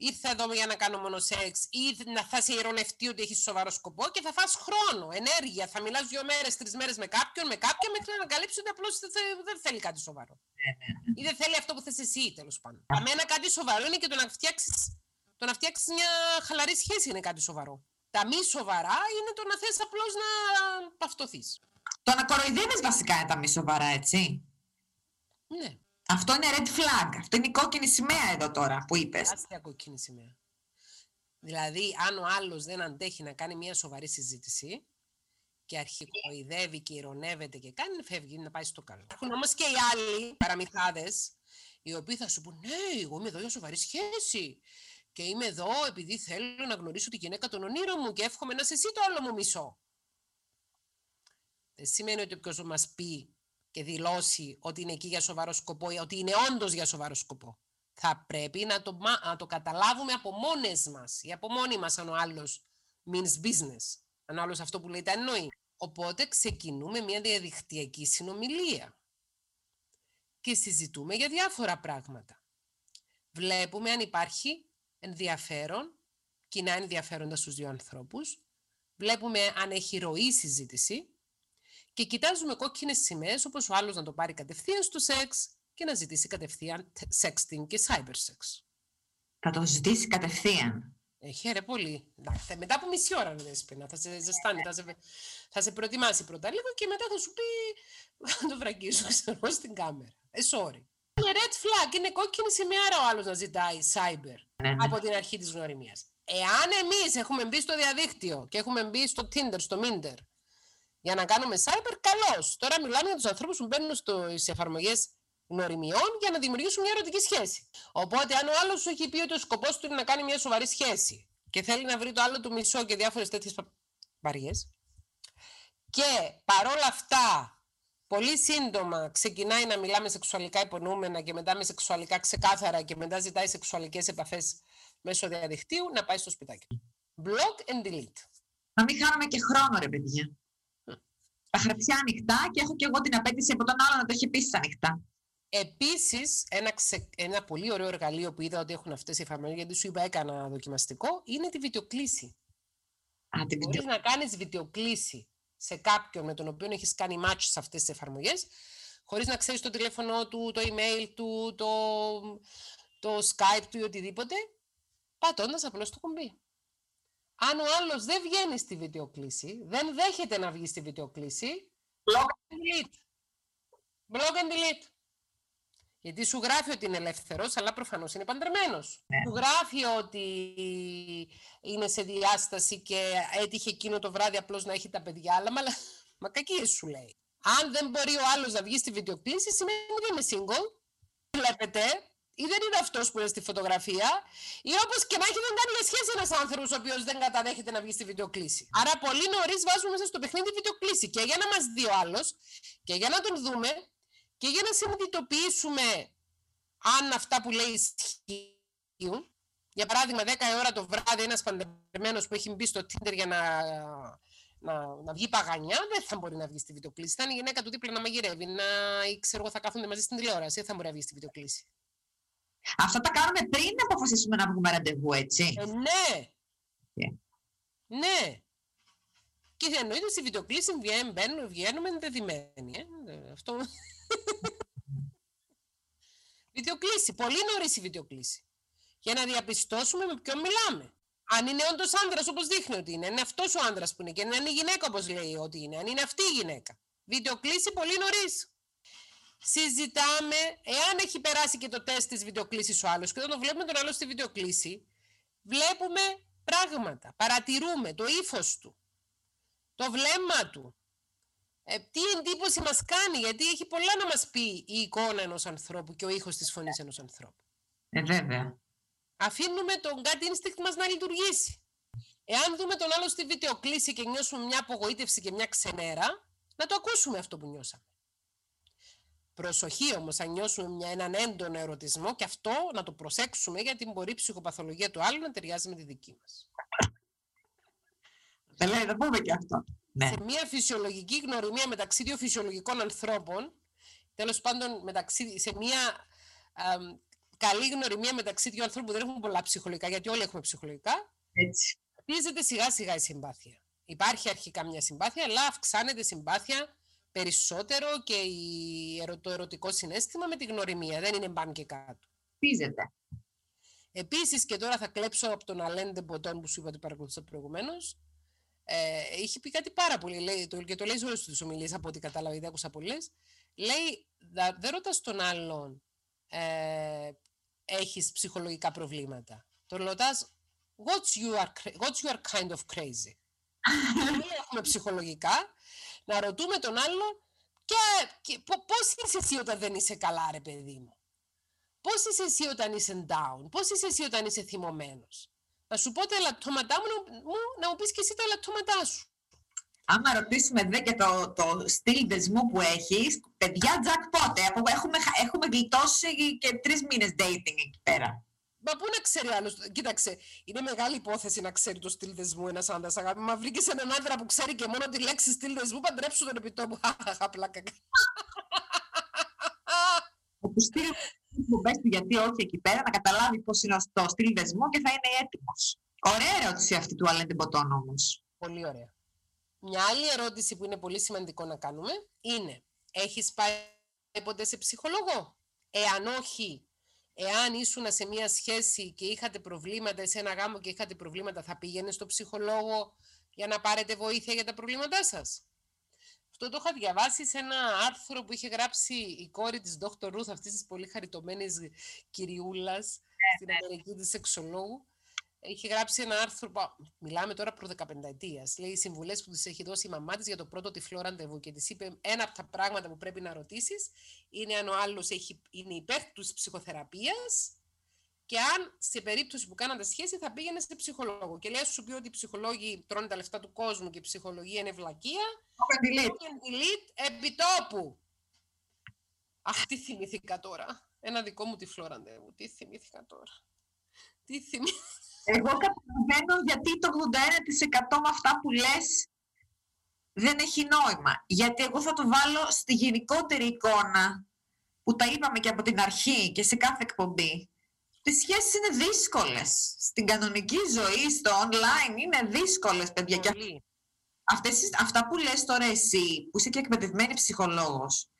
άλλο ήρθα εδώ για να κάνω μόνο σεξ ή να θα σε ηρωνευτεί ότι έχεις σοβαρό σκοπό και θα φας χρόνο, ενέργεια. Θα μιλάς δύο μέρες, τρεις μέρες με κάποιον, με κάποια μέχρι να ανακαλύψει ότι απλώς δεν θέλει κάτι σοβαρό. Ναι, ναι, ναι. Ή δεν θέλει αυτό που θες εσύ, τέλος πάντων. Για μένα κάτι σοβαρό είναι και το να φτιάξεις, το να φτιάξεις μια χαλαρή σχέση είναι κάτι σοβαρό. Τα μη σοβαρά είναι το να θες απλώς να παυτοθείς. Το να κοροϊδεύεις βασικά είναι τα μη σοβαρά, έτσι. Ναι. Αυτό είναι red flag. Αυτό είναι η κόκκινη σημαία εδώ τώρα που είπες. Άστια κόκκινη σημαία. Δηλαδή, αν ο άλλος δεν αντέχει να κάνει μια σοβαρή συζήτηση και αρχικοειδεύει και ηρωνεύεται και κάνει, φεύγει να πάει στο καλό. Έχουν όμως και οι άλλοι παραμυθάδες, οι οποίοι θα σου πούν: Ναι, εγώ είμαι εδώ για σοβαρή σχέση. Και είμαι εδώ επειδή θέλω να γνωρίσω τη γυναίκα των ονείρων μου και εύχομαι να σε εσύ το άλλο μου μισό. Δεν σημαίνει ότι όποιος μας πει και δηλώσει ότι είναι εκεί για σοβαρό σκοπό ή ότι είναι όντως για σοβαρό σκοπό. Θα πρέπει να το, να το καταλάβουμε από μόνες μας ή από μόνοι μας αν ο άλλος means business. Αν ο άλλος αυτό που λέει τα εννοεί. Οπότε ξεκινούμε μια διαδικτυακή συνομιλία και συζητούμε για διάφορα πράγματα. Βλέπουμε αν υπάρχει ενδιαφέρον, κοινά ενδιαφέροντα στους δύο ανθρώπους. Βλέπουμε αν έχει ροή συζήτηση και κοιτάζουμε κόκκινες σημαίες όπως ο άλλος να το πάρει κατευθείαν στο σεξ και να ζητήσει κατευθείαν sexting και cybersex. Θα το ζητήσει κατευθείαν. Ε, χαίρε πολύ. Εντάξει, μετά από μισή ώρα δεν σπίνα. Θα σε ζεστάνει, θα σε, θα σε προετοιμάσει πρώτα λίγο και μετά θα σου πει να το βραγγίσω ξέρω, στην κάμερα. Ε, sorry. Είναι red flag, είναι κόκκινη σημαία ο άλλος να ζητάει cyber ναι, ναι. από την αρχή της γνωριμίας. Εάν εμείς έχουμε μπει στο διαδίκτυο και έχουμε μπει στο Tinder, στο Minder για να κάνουμε cyber, καλώς. Τώρα μιλάμε για τους ανθρώπους που μπαίνουν στις εφαρμογές γνωριμιών για να δημιουργήσουν μια ερωτική σχέση. Οπότε, αν ο άλλος σου έχει πει ότι ο σκοπός του είναι να κάνει μια σοβαρή σχέση και θέλει να βρει το άλλο του μισό και διάφορες τέτοιες βαριές, και παρόλα αυτά πολύ σύντομα ξεκινάει να μιλάμε σεξουαλικά υπονοούμενα και μετά με σεξουαλικά ξεκάθαρα και μετά ζητάει σεξουαλικές επαφές μέσω διαδικτύου, να πάει στο σπιτάκι. Block and delete. Να μην χάνουμε και χρόνο, ρε παιδιά τα χαρτιά ανοιχτά και έχω και εγώ την απέτηση από τον άλλο να το έχει επίση ανοιχτά. Επίσης, ένα, ένα πολύ ωραίο εργαλείο που είδα ότι έχουν αυτές οι εφαρμογές, γιατί σου είπα έκανα δοκιμαστικό, είναι τη βιντεοκλήση. Α, τη Μπορείς να κάνεις βιντεοκλήση σε κάποιον με τον οποίο έχεις κάνει match σε αυτές τις εφαρμογές, χωρίς να ξέρεις το τηλέφωνο του, το email του, το, το Skype του ή οτιδήποτε, πατώντας απλώς το κουμπί. Αν ο άλλος δεν βγαίνει στη βιντεοκλήση, δεν δέχεται να βγει στη βιντεοκλήση, block and delete. Block and delete. Γιατί σου γράφει ότι είναι ελεύθερος, αλλά προφανώς είναι παντρεμένος. Ναι. Σου γράφει ότι είναι σε διάσταση και έτυχε εκείνο το βράδυ απλώς να έχει τα παιδιά, αλλά μα, μα κακίες σου λέει. Αν δεν μπορεί ο άλλος να βγει στη βιντεοκλήση, σημαίνει ότι είμαι single. Βλέπετε, ή δεν είναι αυτός που είναι στη φωτογραφία, ή όπως και να έχει δεν κάνει σχέση ένας άνθρωπος ο οποίος δεν καταδέχεται να βγει στη βιντεοκλήση. Άρα, πολύ νωρίς βάζουμε μέσα στο παιχνίδι βιντεοκλήση και για να μας δει ο άλλος και για να τον δούμε και για να συνειδητοποιήσουμε αν αυτά που λέει ισχύουν. Για παράδειγμα, 10 ώρα το βράδυ ένας παντρεμένος που έχει μπει στο Tinder για να να, να βγει παγανιά, δεν θα μπορεί να βγει στη βιντεοκλήση. Θα είναι η γυναίκα του δίπλα να μαγειρεύει, να ή ξέρω εγώ θα κάθονται μαζί στην τηλεόραση, δεν θα μπορεί να βγει στη βιντεοκλήση. Αυτά τα κάνουμε πριν να αποφασίσουμε να βγούμε ραντεβού, έτσι. Ε, ναι. Yeah. Ναι. Και εννοείται στη βιντεοκλήση βγαίνουμε, βγαίνουμε ενδεδειμένοι. Ε. Αυτό... *laughs* βιντεοκλήση. Πολύ νωρίς η βιντεοκλήση. Για να διαπιστώσουμε με ποιον μιλάμε. Αν είναι όντως άντρα όπως δείχνει ότι είναι, είναι αυτός ο άντρα που είναι και αν είναι η γυναίκα όπως λέει ότι είναι, αν είναι αυτή η γυναίκα. Βιντεοκλήση πολύ νωρίς. Συζητάμε, εάν έχει περάσει και το τεστ της βιντεοκλήσης ο άλλος και όταν το βλέπουμε τον άλλο στη βιντεοκλήση, βλέπουμε πράγματα. Παρατηρούμε το ύφος του, το βλέμμα του. Ε, τι εντύπωση μας κάνει, γιατί έχει πολλά να μας πει η εικόνα ενός ανθρώπου και ο ήχος της φωνής ενός ανθρώπου. Ε, βέβαια αφήνουμε τον κάτι instinct μας να λειτουργήσει. Εάν δούμε τον άλλο στη βιντεοκλήση και νιώσουμε μια απογοήτευση και μια ξενέρα, να το ακούσουμε αυτό που νιώσαμε. Προσοχή όμως, αν νιώσουμε μια, έναν έντονο ερωτισμό και αυτό να το προσέξουμε γιατί μπορεί η ψυχοπαθολογία του άλλου να ταιριάζει με τη δική μας. Δεν λέει, πούμε και αυτό. Ναι. Σε μια φυσιολογική γνωριμία μεταξύ δύο φυσιολογικών ανθρώπων, τέλος πάντων μεταξύ, σε μια καλή γνωριμία μεταξύ δύο ανθρώπων που δεν έχουν πολλά ψυχολογικά, γιατί όλοι έχουμε ψυχολογικά, Έτσι. χτίζεται σιγά σιγά η συμπάθεια. Υπάρχει αρχικά μια συμπάθεια, αλλά αυξάνεται συμπάθεια περισσότερο και το ερωτικό συνέστημα με τη γνωριμία. Δεν είναι μπαν και κάτω. Χτίζεται. Επίσης, και τώρα θα κλέψω από τον Αλέντε Μποτόν που σου είπα ότι παρακολουθούσα προηγουμένως. Ε, είχε πει κάτι πάρα πολύ, λέει, το, και το λέει σε όλες τις ομιλίες από ό,τι κατάλαβα, δεν άκουσα πολλές. Λέει, δεν ρωτάς τον άλλον ε, έχεις ψυχολογικά προβλήματα. Το ρωτάς, what's your, what's your kind of crazy; *laughs* Δεν έχουμε ψυχολογικά, να ρωτούμε τον άλλο και, και πώς είσαι εσύ όταν δεν είσαι καλά ρε παιδί μου; Πώς είσαι εσύ όταν είσαι down, πώς είσαι εσύ όταν είσαι θυμωμένος; Να σου πω τα ελαττώματά μου, να μου πεις και εσύ τα ελαττώματά σου άμα ρωτήσουμε δε και το, το στυλ δεσμού που έχεις, παιδιά jackpot, ε, έχουμε, έχουμε γλιτώσει και τρεις μήνες dating εκεί πέρα. Μα πού να ξέρει άλλος. Κοίταξε, είναι μεγάλη υπόθεση να ξέρει το στυλ δεσμού ένας άντρας. Αγάπη, μα βρήκες έναν άντρα που ξέρει και μόνο τη λέξη στυλ δεσμού, παντρέψου τον επιτόπου. *laughs* Χαχαχα, πλάκα. Που στείλει του γιατί όχι εκεί πέρα, να καταλάβει πώς είναι το στυλ δεσμού και θα είναι έτοιμος. Ωραία ερώτηση αυτή του Αλέντε Μποτών όμως. Πολύ ωραία. Μια άλλη ερώτηση που είναι πολύ σημαντικό να κάνουμε είναι έχεις πάει ποτέ σε ψυχολόγο; Εάν όχι, εάν ήσουν σε μια σχέση και είχατε προβλήματα, σε ένα γάμο και είχατε προβλήματα, θα πήγαινε στο ψυχολόγο για να πάρετε βοήθεια για τα προβλήματά σας; Αυτό το είχα διαβάσει σε ένα άρθρο που είχε γράψει η κόρη της Dr. Ruth, αυτής της πολύ χαριτωμένης κυριούλας, ναι, στην ναι. Αμερική της εξολόγου, είχε γράψει ένα άρθρο, μιλάμε τώρα προ 15 ετία. Λέει οι συμβουλές που της έχει δώσει η μαμά της για το πρώτο τυφλό ραντεβού και της είπε ένα από τα πράγματα που πρέπει να ρωτήσεις είναι αν ο άλλος είναι υπέρ της ψυχοθεραπείας και αν σε περίπτωση που κάνατε σχέση θα πήγαινε σε ψυχολόγο. Και λέει, σου πει ότι οι ψυχολόγοι τρώνε τα λεφτά του κόσμου και η ψυχολογία είναι βλακεία. delete. επιτόπου. Αχ, τι θυμήθηκα τώρα. Ένα δικό μου τυφλό ραντεβού. Τι θυμήθηκα τώρα. Τι θυμήθηκα. Εγώ καταλαβαίνω γιατί το 81% με αυτά που λες δεν έχει νόημα. Γιατί εγώ θα το βάλω στη γενικότερη εικόνα που τα είπαμε και από την αρχή και σε κάθε εκπομπή. Οι σχέσεις είναι δύσκολες. Στην κανονική ζωή, στο online, είναι δύσκολες, παιδιά. Και αυτές, αυτά που λες τώρα εσύ, που είσαι και εκπαιδευμένη ψυχολόγος, Αυτέ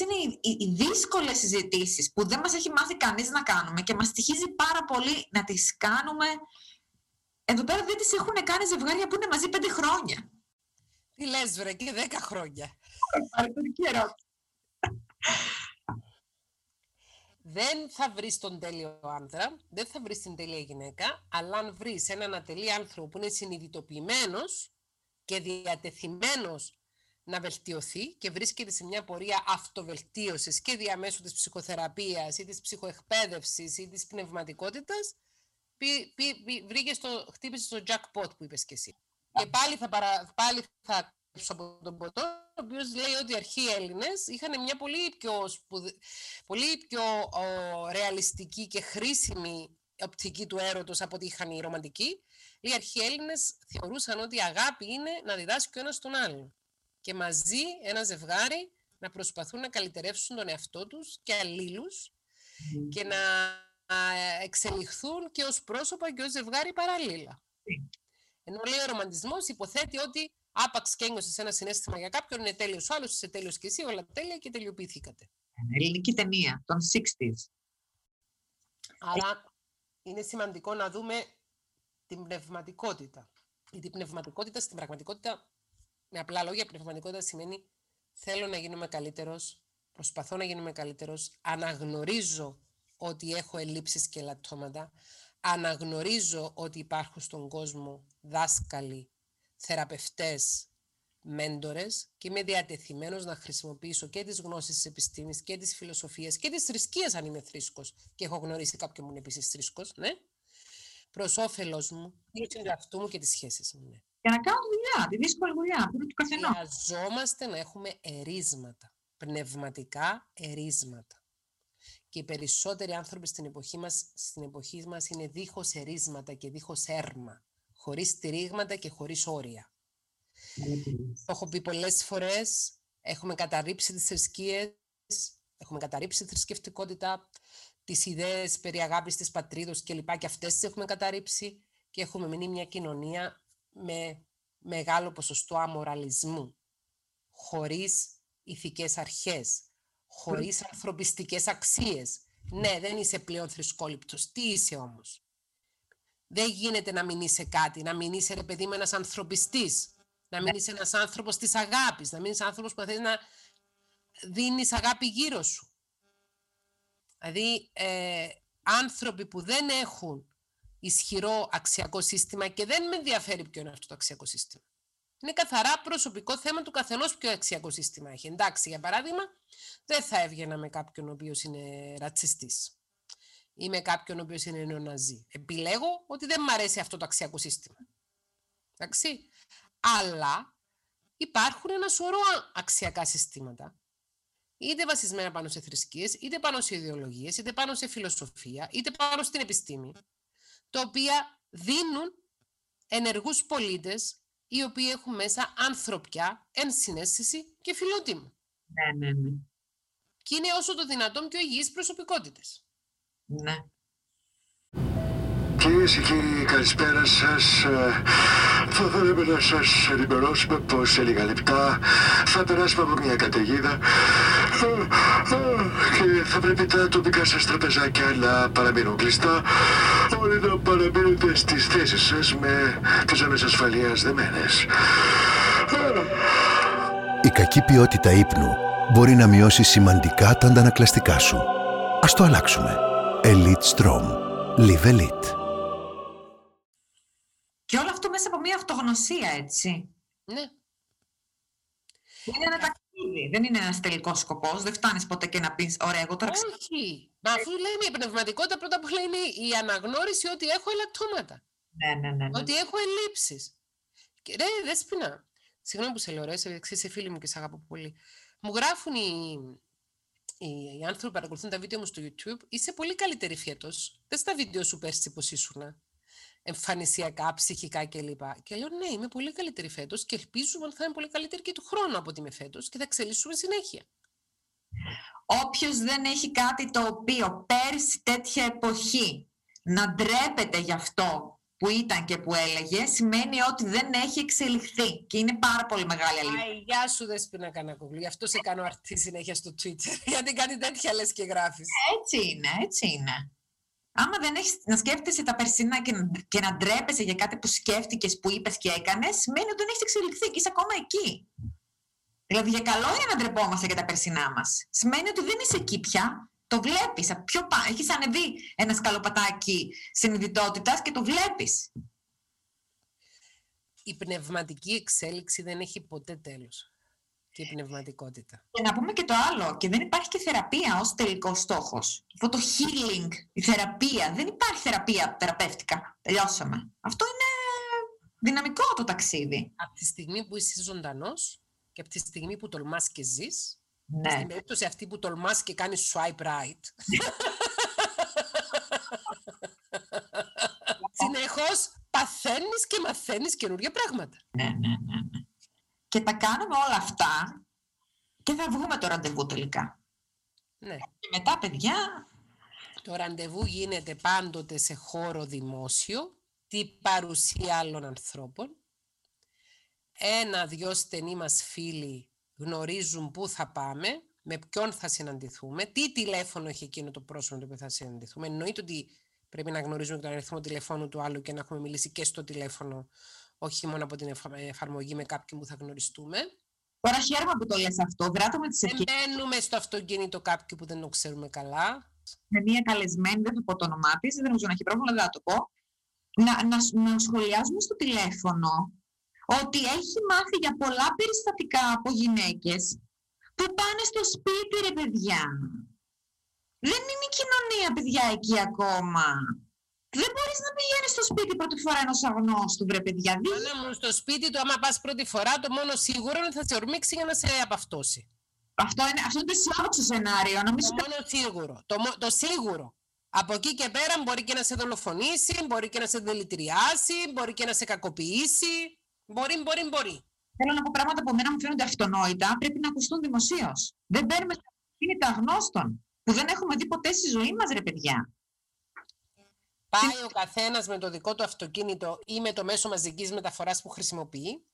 είναι οι, οι, οι δύσκολες συζητήσεις που δεν μας έχει μάθει κανείς να κάνουμε και μας στοιχίζει πάρα πολύ να τις κάνουμε. Εδώ πέρα δεν τις έχουν κάνει ζευγάρια που είναι μαζί πέντε χρόνια. Τι λες βρε και δέκα χρόνια. ερώτηση. Δεν θα βρεις τον τέλειο άντρα, δεν θα βρεις την τέλεια γυναίκα, αλλά αν βρεις έναν ατελή άνθρωπο που είναι συνειδητοποιημένος και διατεθειμένος να βελτιωθεί και βρίσκεται σε μια πορεία αυτοβελτίωσης και διαμέσου της ψυχοθεραπείας ή της ψυχοεκπαίδευσης ή της πνευματικότητας, πή, πή, βρήκε στο, χτύπησε στο jackpot που είπες και εσύ. Και πάλι θα, παρα, πάλι θα από τον Ποτό, ο οποίος λέει ότι οι αρχαίοι Έλληνες είχαν μια πολύ πιο, σπουδε... πολύ πιο ο, ρεαλιστική και χρήσιμη οπτική του έρωτος από ό,τι είχαν οι ρομαντικοί Οι αρχαίοι Έλληνες θεωρούσαν ότι η αγάπη είναι να διδάσκει ο ένας τον άλλον. Και μαζί ένα ζευγάρι να προσπαθούν να καλυτερεύσουν τον εαυτό τους και αλλήλους και να εξελιχθούν και ως πρόσωπα και ως ζευγάρι παραλλήλα. Ενώ λέει ο ρομαντισμός υποθέτει ότι άπαξ και ένιωσες ένα συνέστημα για κάποιον, είναι τέλειος ο άλλος, είσαι τέλειος και εσύ, όλα τέλεια και τελειοποιηθήκατε. Ελληνική ταινία των 60s. Άρα είναι σημαντικό να δούμε την πνευματικότητα. Γιατί η πνευματικότητα στην πραγματικότητα, με απλά λόγια, πνευματικότητα σημαίνει θέλω να γίνομαι καλύτερος, προσπαθώ να γίνομαι καλύτερος, αναγνωρίζω ότι έχω ελλείψεις και λαττώματα, αναγνωρίζω ότι υπάρχουν στον κόσμο δάσκαλοι, θεραπευτές, μέντορες και είμαι διατεθειμένος να χρησιμοποιήσω και τις γνώσεις της επιστήμης και της φιλοσοφίας και της θρησκείας αν είμαι θρήσκος και έχω γνωρίσει κάποιον μου είναι επίσης θρήσκος, ναι, προς όφελος μου, του εαυτού μου και τις σχέσεις μου, ναι. Για να κάνω τη δουλειά, τη δύσκολη δουλειά, που είναι του καθενός. Χρειαζόμαστε να έχουμε ερίσματα, πνευματικά ερίσματα. Και οι περισσότεροι άνθρωποι στην εποχή μας, στην εποχή μας είναι δίχως ερίσματα και δίχως έρμα, χωρίς στηρίγματα και χωρίς όρια. Το έχω πει πολλές φορές, έχουμε καταρρύψει τις θρησκείες, έχουμε καταρρύψει τη θρησκευτικότητα, τις ιδέες περί αγάπης της πατρίδος και λοιπά και αυτές τις έχουμε καταρρύψει και έχουμε μείνει μια κοινωνία με μεγάλο ποσοστό αμοραλισμού, χωρίς ηθικές αρχές, χωρίς ανθρωπιστικές αξίες. Ναι, δεν είσαι πλέον θρησκόληπτος. Τι είσαι όμως; Δεν γίνεται να μην είσαι κάτι, να μην είσαι ρε παιδί με ένας ανθρωπιστής, να μην είσαι ένας άνθρωπος της αγάπης, να μην είσαι άνθρωπος που θέλεις να δίνεις αγάπη γύρω σου. Δηλαδή, ε, άνθρωποι που δεν έχουν ισχυρό αξιακό σύστημα και δεν με ενδιαφέρει ποιο είναι αυτό το αξιακό σύστημα. Είναι καθαρά προσωπικό θέμα του καθενός ποιο αξιακό σύστημα έχει. Εντάξει, για παράδειγμα, δεν θα έβγαινα με κάποιον ο οποίος είναι ρατσιστής ή με κάποιον ο οποίος είναι νεοναζί. Επιλέγω ότι δεν μου αρέσει αυτό το αξιακό σύστημα. Εντάξει. Αλλά υπάρχουν ένα σωρό αξιακά συστήματα είτε βασισμένα πάνω σε θρησκείες, είτε πάνω σε ιδεολογίες, είτε πάνω σε φιλοσοφία, είτε πάνω στην επιστήμη, τα οποία δίνουν ενεργούς πολίτες οι οποίοι έχουν μέσα ανθρωπιά, ενσυναίσθηση και φιλότιμο. Ναι, ναι, ναι. Και είναι όσο το δυνατόν πιο υγιείς προσωπικότητες. Ναι. Κυρίες και κύριοι, καλησπέρα σας. Θα θέλαμε να σας ενημερώσουμε πως σε λίγα λεπτά θα περάσουμε από μια καταιγίδα και θα πρέπει τα τοπικά σας τραπεζάκια να παραμείνουν κλειστά. Όλοι να παραμείνετε στις θέσεις σας με τις ζώνε ασφαλείας δεμένες. Η κακή ποιότητα ύπνου μπορεί να μειώσει σημαντικά τα αντανακλαστικά σου. Ας το αλλάξουμε. Elite Strom. Live Elite. Και όλο αυτό μέσα από μια αυτογνωσία, έτσι. Ναι. Είναι ένα ταξίδι, δεν είναι ένας τελικός σκοπός. Δεν φτάνεις ποτέ και να πεις: Ωραία, εγώ τώρα ξέρω. Όχι. Μα αφού λέμε η πνευματικότητα, πρώτα απ' όλα είναι η αναγνώριση ότι έχω ελαττώματα. Ναι, ναι, ναι. ναι. Ότι έχω ελλείψεις. Και ρε, δέσποινα. Συγγνώμη που σε λέω, ρε, σε είσαι φίλη μου και σε αγαπώ πολύ. Μου γράφουν οι, οι, οι άνθρωποι που παρακολουθούν τα βίντεο μου στο YouTube, είσαι πολύ καλύτερη φέτος. Δεν στα βίντεο σου πέρσι πώς ήσουν εμφανισιακά, ψυχικά κλπ. Και λέω ναι, είμαι πολύ καλύτερη φέτος και ελπίζουμε ότι θα είμαι πολύ καλύτερη και του χρόνου από ότι είμαι φέτος και θα εξελίσσουμε συνέχεια. Όποιος δεν έχει κάτι το οποίο πέρσι τέτοια εποχή να ντρέπεται γι' αυτό που ήταν και που έλεγε, σημαίνει ότι δεν έχει εξελιχθεί. Και είναι πάρα πολύ μεγάλη αλήθεια. Άι, γεια σου Δέσποινα Κανακοβλού. Γι' αυτό σε κάνω αρτή συνέχεια στο Twitter. *laughs* Γιατί κάνει τέτοια λες και γράφεις. Έτσι είναι, έτσι είναι. Άμα δεν έχεις να σκέφτεσαι τα περσινά και να, και να ντρέπεσαι για κάτι που σκέφτηκες, που είπες και έκανες, σημαίνει ότι δεν έχεις εξελιχθεί και είσαι ακόμα εκεί. Δηλαδή για καλό είναι να ντρεπόμαστε για τα περσινά μας. Σημαίνει ότι δεν είσαι εκεί πια. Το βλέπεις. Πιο πά... Έχεις ανεβεί ένα σκαλοπατάκι συνειδητότητας και το βλέπεις. Η πνευματική εξέλιξη δεν έχει ποτέ τέλος. Και η πνευματικότητα. Και να πούμε και το άλλο, και δεν υπάρχει και θεραπεία ως τελικός στόχος. Αυτό το healing, η θεραπεία, δεν υπάρχει θεραπεία θεραπεύτικα. Τελειώσαμε. Αυτό είναι δυναμικό το ταξίδι. Από τη στιγμή που είσαι ζωντανός και από τη στιγμή που τολμάς και ζεις, Ναι. στην περίπτωση αυτή που τολμάς και κάνεις swipe right, *laughs* συνεχώς παθαίνεις μαθαίνεις και μαθαίνεις καινούργια πράγματα. Ναι, ναι, ναι, ναι. Και τα κάνουμε όλα αυτά και θα βγούμε το ραντεβού τελικά. Ναι. Και μετά, παιδιά, Το ραντεβού γίνεται πάντοτε σε χώρο δημόσιο, τη παρουσία άλλων ανθρώπων. Ένα-δυο στενοί μας φίλοι γνωρίζουν πού θα πάμε, με ποιον θα συναντηθούμε, τι τηλέφωνο έχει εκείνο το πρόσωπο με το οποίο θα συναντηθούμε. Εννοείται ότι πρέπει να γνωρίζουμε τον αριθμό τηλεφώνου του άλλου και να έχουμε μιλήσει και στο τηλέφωνο, όχι μόνο από την εφα- εφαρμογή με κάποιον που θα γνωριστούμε. τώρα χαίρομαι που το λες αυτό. Βράτω με τις Δεν ευκαιρίες μπαίνουμε στο αυτοκίνητο κάποιου που δεν το ξέρουμε καλά. με μία καλεσμένη, δεν θα πω το όνομά της, δεν νομίζω να έχει πρόβλημα, δεν θα το πω, να, να, σ- να σχολιάζουμε στο τηλέφωνο ότι έχει μάθει για πολλά περιστατικά από γυναίκες που πάνε στο σπίτι, ρε παιδιά. Δεν είναι η κοινωνία, παιδιά, εκεί ακόμα. Δεν μπορείς να πηγαίνεις στο σπίτι πρώτη φορά ενός αγνώστου, βρε παιδιά. Δεν Μάνα μου, στο σπίτι του, άμα πας πρώτη φορά, το μόνο σίγουρο είναι ότι θα σε ορμήξει για να σε απαυτώσει. Αυτό είναι, αυτό είναι το αισιόδοξο σενάριο. Νομίζω Το μόνο σίγουρο. Το, μο- το σίγουρο. Από εκεί και πέρα μπορεί και να σε δολοφονήσει, μπορεί και να σε δηλητηριάσει, μπορεί και να σε κακοποιήσει. Μπορεί, μπορεί, μπορεί. θέλω να πω πράγματα που εμένα μου φαίνονται αυτονόητα, πρέπει να ακουστούν δημοσίως. Δεν μπαίνουμε στα αυτοκίνητα αγνώστων, που δεν έχουμε δει ποτέ στη ζωή μας, ρε παιδιά. Πάει ο καθένας με το δικό του αυτοκίνητο ή με το μέσο μαζικής μεταφοράς που χρησιμοποιεί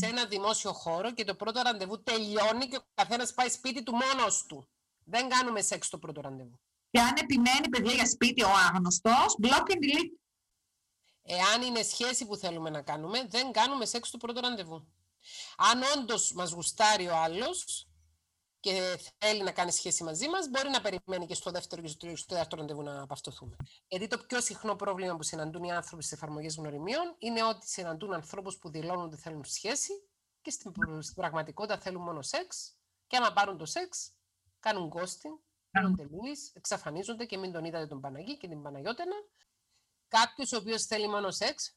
σε ένα δημόσιο χώρο και το πρώτο ραντεβού τελειώνει και ο καθένας πάει σπίτι του μόνος του. Δεν κάνουμε σεξ το πρώτο ραντεβού. Και αν επιμένει, παιδιά, για σπίτι ο άγνωστος, block and delete. Εάν είναι σχέση που θέλουμε να κάνουμε, δεν κάνουμε σεξ το πρώτο ραντεβού. Αν όντως μας γουστάρει ο άλλος και θέλει να κάνει σχέση μαζί μας, μπορεί να περιμένει και στο δεύτερο και στο τρίτο, στο δεύτερο ραντεβού να απαυτοθούμε. Γιατί το πιο συχνό πρόβλημα που συναντούν οι άνθρωποι στις εφαρμογές γνωριμίων είναι ότι συναντούν ανθρώπους που δηλώνουν ότι θέλουν σχέση και στην, στην πραγματικότητα θέλουν μόνο σεξ. Και άμα πάρουν το σεξ, κάνουν ghosting, κάνουν τελούις, εξαφανίζονται και μην τον είδατε τον Παναγί και την Παναγιώτενα. Κάποιος ο οποίος θέλει μόνο σεξ,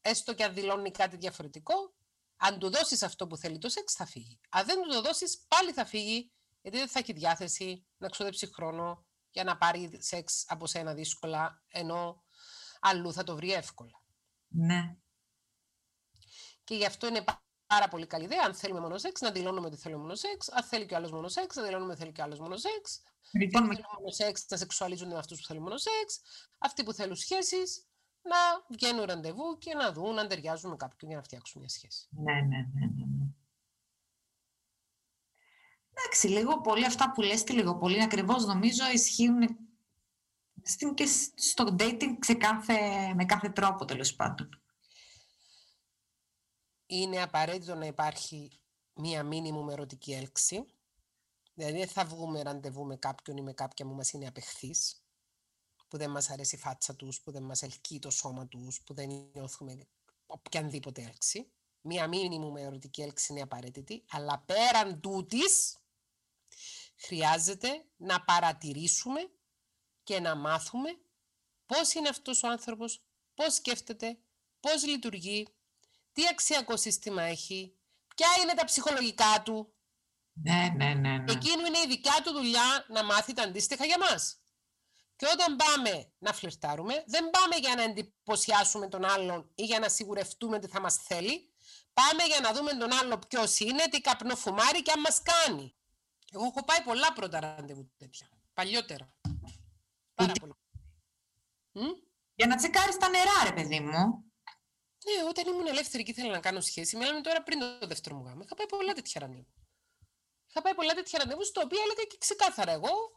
έστω και αν δηλώνει κάτι διαφορετικό, αν του δώσεις αυτό που θέλει το σεξ, θα φύγει. Αν δεν του το δώσεις, πάλι θα φύγει, γιατί δεν θα έχει διάθεση να ξοδέψει χρόνο για να πάρει σεξ από σένα δύσκολα, ενώ αλλού θα το βρει εύκολα. Ναι. Και γι' αυτό είναι πά- πάρα πολύ καλή ιδέα, αν θέλουμε μόνο σεξ, να δηλώνουμε ότι θέλουμε μόνο σεξ. Αν θέλει και ο άλλος μόνο σεξ, να δηλώνουμε ότι θέλει και ο άλλος μόνο σεξ. Λοιπόν, Αυτοί με- που θέλουν μόνο σεξ να σεξουαλίζονται με αυτούς που θέλουν μόνο σεξ. Αυτοί που θέλουν σχέσεις να βγαίνουν ραντεβού και να δουν αν ταιριάζουν με κάποιον για να φτιάξουν μια σχέση. ναι, ναι, ναι, ναι, ναι. Εντάξει, λίγο πολύ αυτά που λες και λίγο πολύ ακριβώς νομίζω ισχύουν στην, και σ- στο dating σε κάθε, με κάθε τρόπο τέλος πάντων. Είναι απαραίτητο να υπάρχει μία μήνυμου ερωτική έλξη. Δηλαδή δεν θα βγούμε ραντεβού με κάποιον ή με κάποια που μας είναι απεχθής, που δεν μας αρέσει η φάτσα τους, που δεν μας ελκύει το σώμα τους, που δεν νιώθουμε οποιαδήποτε έλξη. Μία μήνυμου ερωτική έλξη είναι απαραίτητη, αλλά πέραν τούτης χρειάζεται να παρατηρήσουμε και να μάθουμε πώς είναι αυτός ο άνθρωπος, πώς σκέφτεται, πώς λειτουργεί, τι αξιακό σύστημα έχει, ποια είναι τα ψυχολογικά του. Ναι, ναι, ναι, ναι. Εκείνου είναι η δικιά του δουλειά να μάθει τα αντίστοιχα για μας. Και όταν πάμε να φλερτάρουμε, δεν πάμε για να εντυπωσιάσουμε τον άλλον ή για να σιγουρευτούμε ότι θα μας θέλει. Πάμε για να δούμε τον άλλο ποιος είναι, τι καπνό φουμάρει και αν μας κάνει. Εγώ έχω πάει πολλά πρώτα ραντεβού τέτοια. Παλιότερα. Πάρα πολύ. Μμ; Για να τσεκάρεις τα νερά, ρε παιδί μου. Ναι, όταν ήμουν ελεύθερη και ήθελα να κάνω σχέση, μιλάμε τώρα πριν το δεύτερο μου γάμο. Είχα πάει πολλά τέτοια ραντεβού. Είχα πάει πολλά τέτοια ραντεβού, στο οποίο έλεγα και ξεκάθαρα εγώ,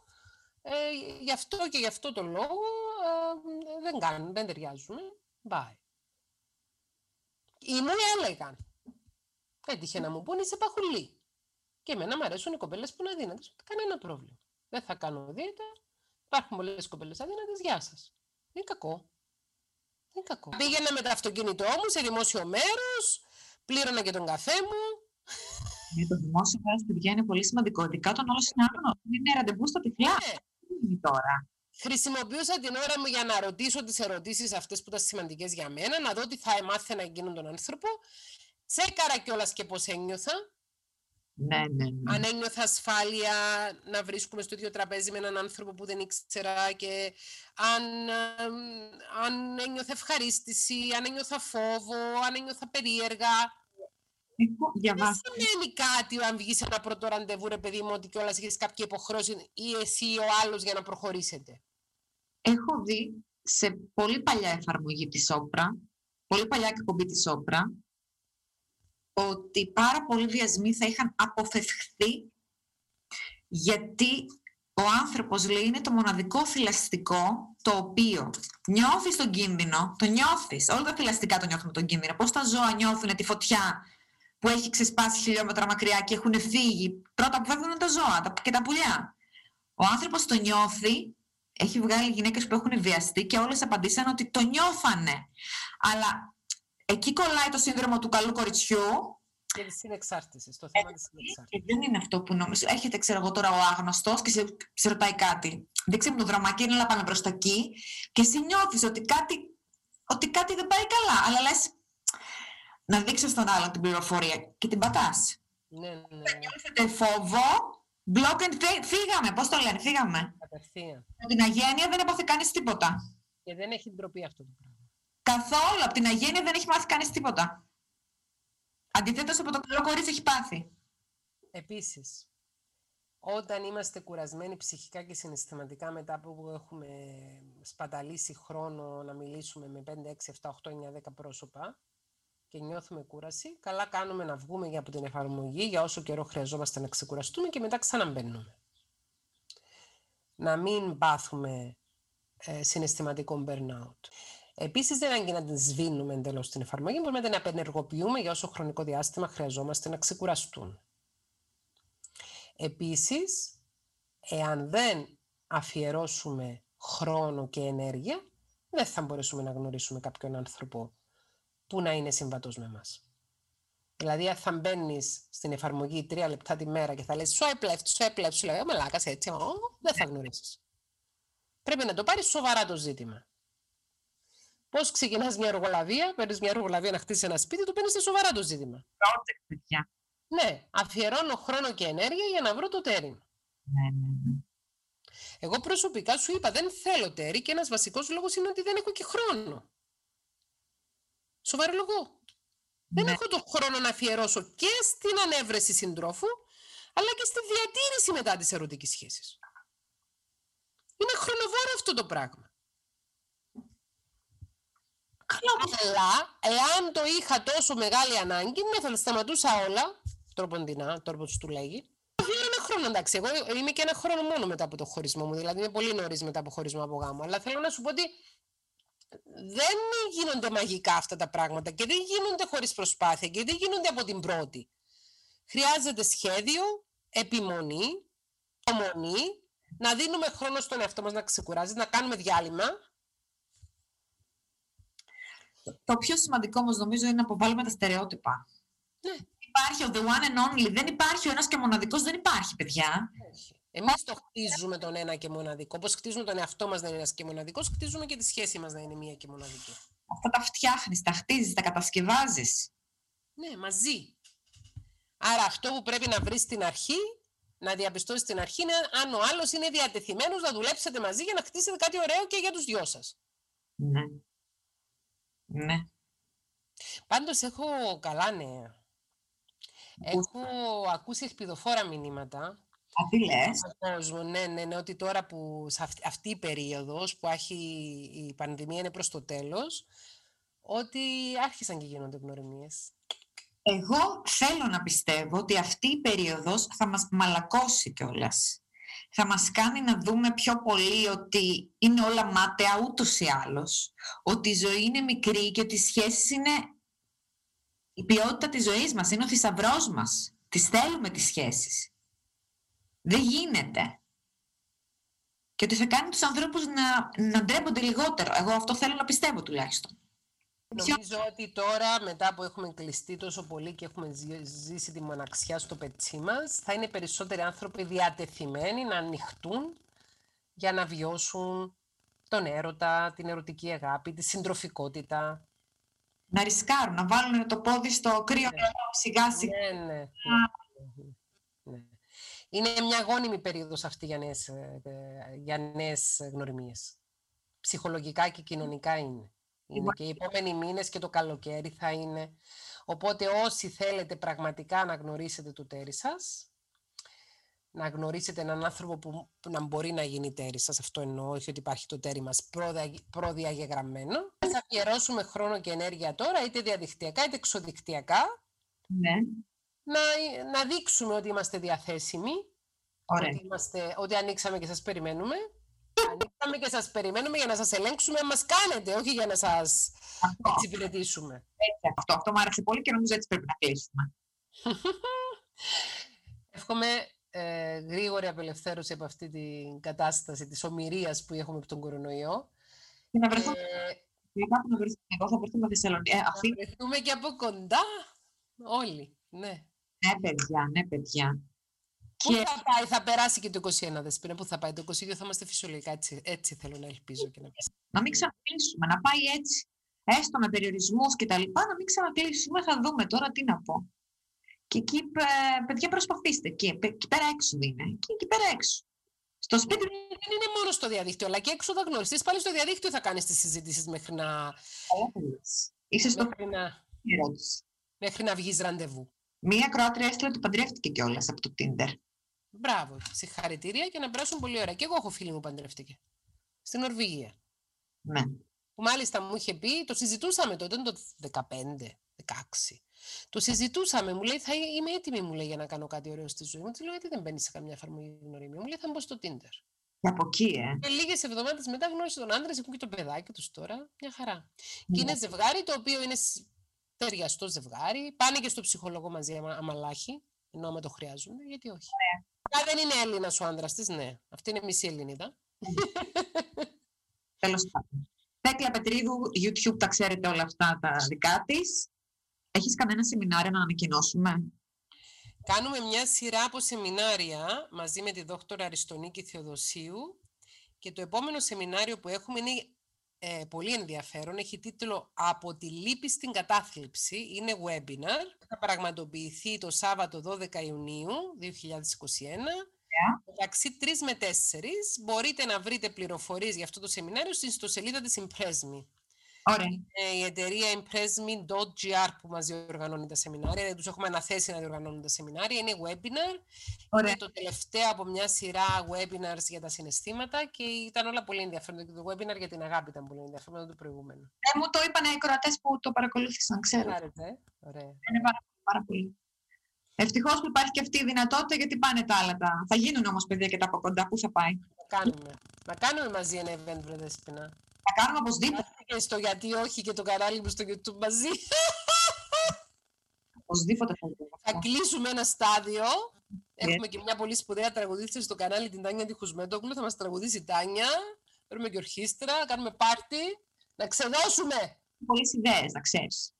ε, γι' αυτό και γι' αυτό το λόγο ε, δεν κάνουν, δεν ταιριάζουμε. Bye. Ή μου έλεγαν. Έτυχε να μου πούνε είσαι παχουλή. Και εμένα μου αρέσουν οι κοπέλες που είναι αδύνατες. Κανένα πρόβλημα. Δεν θα κάνω δίαιτα. Υπάρχουν πολλές κοπέλες αδύνατες. Γεια σας. Δεν είναι κακό. Δεν είναι κακό. Πήγαινα με το αυτοκίνητό μου σε δημόσιο μέρος, πλήρωνα και τον καφέ μου. Ναι, το δημόσιο μέρος, παιδιά, είναι πολύ σημαντικό. Ειδικά όταν όλος είναι άγνωστο. Είναι ραντεβού στα τυφλά. Ναι. Τι είναι τώρα; Χρησιμοποιούσα την ώρα μου για να ρωτήσω τις ερωτήσεις αυτές που ήταν σημαντικές για μένα, να δω τι θα εμάθαινα εκείνον τον άνθρωπο. Τσέκαρα κιόλας και πώς ένιωθα. Ναι, ναι, ναι. Αν ένιωθα ασφάλεια να βρίσκουμε στο ίδιο τραπέζι με έναν άνθρωπο που δεν ήξερα και αν, ε, αν ένιωθα ευχαρίστηση, αν ένιωθα φόβο, αν ένιωθα περίεργα. Έχω Δεν διαβάσει. σημαίνει κάτι αν βγει σε ένα πρώτο ραντεβού, ρε παιδί μου, ότι κιόλας έχεις κάποια υποχρέωση ή εσύ ή ο άλλος για να προχωρήσετε; Έχω δει σε πολύ παλιά εφαρμογή της Όπρα, πολύ παλιά εκπομπή της Όπρα, ότι πάρα πολλοί βιασμοί θα είχαν αποφευχθεί γιατί ο άνθρωπος λέει είναι το μοναδικό θηλαστικό το οποίο νιώθεις τον κίνδυνο, το νιώθεις, όλα τα θηλαστικά το νιώθουν τον κίνδυνο. Πώς τα ζώα νιώθουν τη φωτιά που έχει ξεσπάσει χιλιόμετρα μακριά και έχουν φύγει. Πρώτα που φεύγουν τα ζώα τα- και τα πουλιά. Ο άνθρωπος το νιώθει, έχει βγάλει γυναίκες που έχουν βιαστεί και όλες απαντήσαν ότι το νιώθανε. Αλλά εκεί κολλάει το σύνδρομο του καλού κοριτσιού Και της συνεξάρτησης, το θέμα της συνεξάρτησης. και δεν είναι αυτό που νομίζω. Έρχεται, ξέρω εγώ τώρα, ο άγνωστος και σε, σε ρωτάει κάτι. Δείξε μου το δρομάκι, έλα πάμε προς τα εκεί. Και εσύ νιώθεις ότι κάτι, ότι κάτι δεν πάει καλά. Αλλά λες να δείξω στον άλλο την πληροφορία και την πατάς. Ναι, ναι, ναι, Νιώθετε φόβο, block and fade. Φύγαμε, πώς το λένε, φύγαμε. κατευθείαν. Από την αγένεια δεν έπαθε κανείς τίποτα. Και δεν έχει ντροπή αυτό το πράγμα. Καθόλου από την αγένεια δεν έχει μάθει κανείς τίποτα. Αντιθέτως από το καλό κορίτσι έχει πάθει. Επίσης, όταν είμαστε κουρασμένοι ψυχικά και συναισθηματικά μετά από που έχουμε σπαταλήσει χρόνο να μιλήσουμε με 5, 6, 7, 8, 9, 10 πρόσωπα και νιώθουμε κούραση, καλά κάνουμε να βγούμε για από την εφαρμογή για όσο καιρό χρειαζόμαστε να ξεκουραστούμε και μετά ξαναμπαίνουμε. Να μην πάθουμε ε, συναισθηματικό burnout. Επίσης δεν ανάγκη να την σβήνουμε εντελώς την εφαρμογή, μπορούμε να την απενεργοποιούμε για όσο χρονικό διάστημα χρειαζόμαστε να ξεκουραστούν. Επίσης, εάν δεν αφιερώσουμε χρόνο και ενέργεια, δεν θα μπορέσουμε να γνωρίσουμε κάποιον άνθρωπο που να είναι συμβατός με μας. Δηλαδή, αν θα μπαίνεις στην εφαρμογή τρία λεπτά τη μέρα και θα λες swipe left, swipe left, σου λέει, μαλάκας έτσι, «Ω, δεν θα γνωρίσεις. Πρέπει να το πάρεις σοβαρά το ζήτημα. Πώς ξεκινάς μια εργολαβία, παίρνεις μια εργολαβία να χτίσεις ένα σπίτι, το παίρνεις σοβαρά το ζήτημα. Project, παιδιά. Ναι, αφιερώνω χρόνο και ενέργεια για να βρω το τέρι. Ναι, ναι, ναι. Εγώ προσωπικά σου είπα δεν θέλω τέρι και ένας βασικός λόγος είναι ότι δεν έχω και χρόνο. Σοβαρό λόγο. Δεν Ναι. έχω το χρόνο να αφιερώσω και στην ανέβρεση συντρόφου, αλλά και στη διατήρηση μετά της ερωτικής σχέσης. Είναι χρονοβόρο αυτό το πράγμα. Αλλά, εάν το είχα τόσο μεγάλη ανάγκη, ναι, θα τα σταματούσα όλα, τροποντινά, τώρα όπως τους λέγει. Αφιέρω ένα χρόνο, εντάξει. Εγώ είμαι και ένα χρόνο μόνο μετά από το χωρισμό μου. Δηλαδή, είμαι πολύ νωρίς μετά από χωρισμό από γάμο. Αλλά θέλω να σου πω ότι δεν γίνονται μαγικά αυτά τα πράγματα και δεν γίνονται χωρίς προσπάθεια και δεν γίνονται από την πρώτη. Χρειάζεται σχέδιο, επιμονή, ομονή, να δίνουμε χρόνο στον εαυτό μας να ξεκουράζει, να κάνουμε διάλειμμα. Το πιο σημαντικό όμως νομίζω είναι να αποβάλουμε τα στερεότυπα. Ναι. Υπάρχει ο the one and only. Δεν υπάρχει ο ένας και μοναδικός. Δεν υπάρχει, παιδιά. Εμείς το χτίζουμε τον ένα και μοναδικό. Όπως χτίζουμε τον εαυτό μας να είναι ένας και μοναδικός, χτίζουμε και τη σχέση μας να είναι μία και μοναδική. Αυτά τα φτιάχνεις, τα χτίζεις, τα κατασκευάζεις. Ναι, μαζί. Άρα αυτό που πρέπει να βρεις στην αρχή, να διαπιστώσεις στην αρχή, είναι αν ο άλλος είναι διατεθειμένος να δουλέψετε μαζί για να χτίσετε κάτι ωραίο και για τους δυο σας. Ναι. Ναι. Πάντως έχω καλά νέα. Έχω ακούσει ελπιδοφόρα μηνύματα Α, τι λες; στον κόσμο, ναι, ναι, ναι, ότι τώρα που σε αυτή, αυτή η περίοδος που έχει, η πανδημία είναι προς το τέλος, ότι άρχισαν και γίνονται γνωριμίες. Εγώ θέλω να πιστεύω ότι αυτή η περίοδος θα μας μαλακώσει κιόλας. Θα μας κάνει να δούμε πιο πολύ ότι είναι όλα μάταια ούτως ή άλλως. Ότι η ζωή είναι μικρή και ότι οι σχέσεις είναι η ποιότητα της ζωής μας, είναι ο θησαυρός μας. Τις θέλουμε τις σχέσεις. Δεν γίνεται. Και ότι θα κάνει τους ανθρώπους να, να ντρέπονται λιγότερο. Εγώ αυτό θέλω να πιστεύω τουλάχιστον. Νομίζω ότι τώρα, μετά που έχουμε κλειστεί τόσο πολύ και έχουμε ζει- ζήσει τη μοναξιά στο πετσί μας, θα είναι περισσότεροι άνθρωποι διατεθειμένοι να ανοιχτούν για να βιώσουν τον έρωτα, την ερωτική αγάπη, τη συντροφικότητα. Να ρισκάρουν, να βάλουν το πόδι στο κρύο νερό σιγά σιγά. Ναι, ναι. ναι. Είναι μια γόνιμη περίοδος αυτή για νέες, ε, ε, για νέες γνωριμίες. Ψυχολογικά και κοινωνικά είναι. είναι. Και οι επόμενοι μήνες και το καλοκαίρι θα είναι. Οπότε όσοι θέλετε πραγματικά να γνωρίσετε το τέρι σας, να γνωρίσετε έναν άνθρωπο που, να μπορεί να γίνει τέρι σας, αυτό εννοώ, όχι ότι υπάρχει το τέρι μας προδιαγεγραμμένο. Θα αφιερώσουμε χρόνο και ενέργεια τώρα, είτε διαδικτυακά είτε εξωδικτυακά, Ναι. Να, να δείξουμε ότι είμαστε διαθέσιμοι, Ωραία. ότι, είμαστε, ότι ανοίξαμε και σας περιμένουμε. *laughs* ανοίξαμε και σας περιμένουμε για να σας ελέγξουμε αν μας κάνετε, όχι για να σας Αυτό, εξυπηρετήσουμε. έτσι, αυτό, αυτό μου άρεσε πολύ και νομίζω έτσι πρέπει να κλείσουμε. *laughs* Εύχομαι ε, γρήγορη απελευθέρωση από αυτή την κατάσταση της ομοιρίας που έχουμε από τον κορονοϊό. Και να βρεθούμε, Ε, κάπου να βρεθούμε. Εγώ θα βρεθούμε Θεσσαλονίκη. Ε, να αυτή, βρεθούμε και από κοντά όλοι. Ναι. Ναι, παιδιά, ναι, παιδιά. Πού Και θα πάει, θα περάσει και το 21, Δεσπίνα, πού θα πάει το 22, θα είμαστε φυσιολογικά, έτσι, έτσι θέλω να ελπίζω και να πιστεύω. να μην ξανακλείσουμε, να πάει έτσι. Έστω με περιορισμούς και τα λοιπά, να μην ξανακλείσουμε. Θα δούμε τώρα τι να πω. Και εκεί, ε, παιδιά, προσπαθήστε. Εκεί, πε- εκεί πέρα έξω είναι. Εκεί, εκεί πέρα έξω. Στο σπίτι Δεν είναι μόνο στο διαδίκτυο, αλλά και έξω θα γνωριστείς. Πάλι στο διαδίκτυο θα κάνεις τις συζητήσεις μέχρι να, καλά θέλεις. Είσαι στο μέχρι να, ερώτηση. μέχρι να βγεις ραντεβού. Μία Κροάτρια έστειλε ότι παντρεύτηκε κιόλας από το Tinder. Μπράβο, συγχαρητήρια και να περάσουν πολύ ωραία. Και εγώ έχω φίλη μου που παντρεύτηκε. Στην Νορβηγία. Ναι. Που μάλιστα μου είχε πει, το συζητούσαμε τότε, το 15, 16. Το συζητούσαμε, μου λέει, θα είμαι έτοιμη, μου λέει, για να κάνω κάτι ωραίο στη ζωή μου. Της λέω, γιατί δεν μπαίνεις σε καμιά εφαρμογή γνωριμία. Μου λέει, θα μπω στο Tinder. Και από εκεί, ε. Και λίγες εβδομάδες μετά γνώρισε τον άντρα, έχουν και το παιδάκι τους τώρα. Μια χαρά. Ναι. Και είναι ζευγάρι το οποίο είναι σ- ταιριαστό ζευγάρι. Πάνε και στο ψυχολόγο μαζί, άμα, άμα λάχει, ενώ άμα το χρειάζονται, γιατί όχι. Αν δεν είναι Έλληνας ο άντρα της, ναι. Αυτή είναι μισή Ελληνίδα. *laughs* Τέλος πάντων. Θέκλα Πετρίδου, YouTube τα ξέρετε όλα αυτά τα δικά της. Έχεις κανένα σεμινάριο να ανακοινώσουμε; Κάνουμε μια σειρά από σεμινάρια μαζί με τη δόκτωρα Αριστονίκη Θεοδοσίου και το επόμενο σεμινάριο που έχουμε είναι ε, πολύ ενδιαφέρον. Έχει τίτλο «Από τη λύπη στην κατάθλιψη». Είναι webinar. Θα πραγματοποιηθεί το Σάββατο 12 Ιουνίου 2021. Μεταξύ 3 με 4 μπορείτε να βρείτε πληροφορίες για αυτό το σεμινάριο στην ιστοσελίδα της Impress Me. Ωραία. Είναι η εταιρεία impressme.gr που μας διοργανώνει τα σεμινάρια. Δεν τους έχουμε αναθέσει να διοργανώνουν τα σεμινάρια. Είναι webinar. Ωραία. Είναι το τελευταίο από μια σειρά webinars για τα συναισθήματα και ήταν όλα πολύ ενδιαφέροντα. Και το webinar για την αγάπη ήταν πολύ ενδιαφέρον το προηγούμενο. Ε, μου το είπαν οι κορατέ που το παρακολούθησαν, ξέρω. Άρετε, ε. Ωραία. Είναι πάρα, πάρα πολύ. Ευτυχώς που υπάρχει και αυτή η δυνατότητα, γιατί πάνε τα άλλα. Τα... Θα γίνουν όμως, παιδιά, και τα από κοντά. Πού θα πάει; Να κάνουμε. Να κάνουμε μαζί ένα event, βρε Δέσποινα. Θα κάνουμε οπωσδήποτε. Και στο γιατί όχι και το κανάλι μου στο YouTube μαζί. Οπωσδήποτε θα γίνει Θα αυτό. κλείσουμε ένα στάδιο. Έχουμε και μια πολύ σπουδαία τραγουδίστρια στο κανάλι, την Τάνια τη Χουσμέντογλου. Θα μας τραγουδήσει η Τάνια. Παίρνουμε και ορχήστρα, κάνουμε πάρτι. Να ξεδώσουμε! Πολλές ιδέες, να ξέρεις.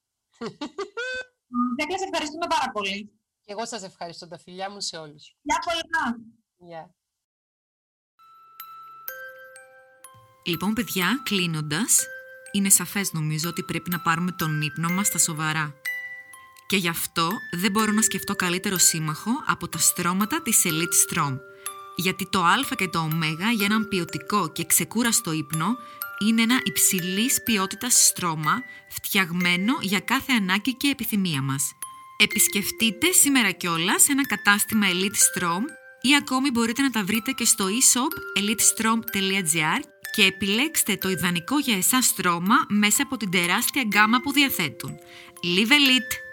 Θέκλα, σε ευχαριστούμε πάρα πολύ. Και εγώ σας ευχαριστώ. Τα φιλιά μου σε όλους. Γεια πολλά. Γεια. Λοιπόν, παιδιά, κλείνοντας, είναι σαφές νομίζω ότι πρέπει να πάρουμε τον ύπνο μας στα σοβαρά. Και γι' αυτό δεν μπορώ να σκεφτώ καλύτερο σύμμαχο από τα στρώματα της Elite Strom. Γιατί το Α και το Ω για έναν ποιοτικό και ξεκούραστο ύπνο είναι ένα υψηλής ποιότητας στρώμα φτιαγμένο για κάθε ανάγκη και επιθυμία μας. Επισκεφτείτε σήμερα κιόλας ένα κατάστημα Elite Strom ή ακόμη μπορείτε να τα βρείτε και στο e-shop elitestrom.gr και επιλέξτε το ιδανικό για εσάς στρώμα μέσα από την τεράστια γκάμα που διαθέτουν. Live Elite!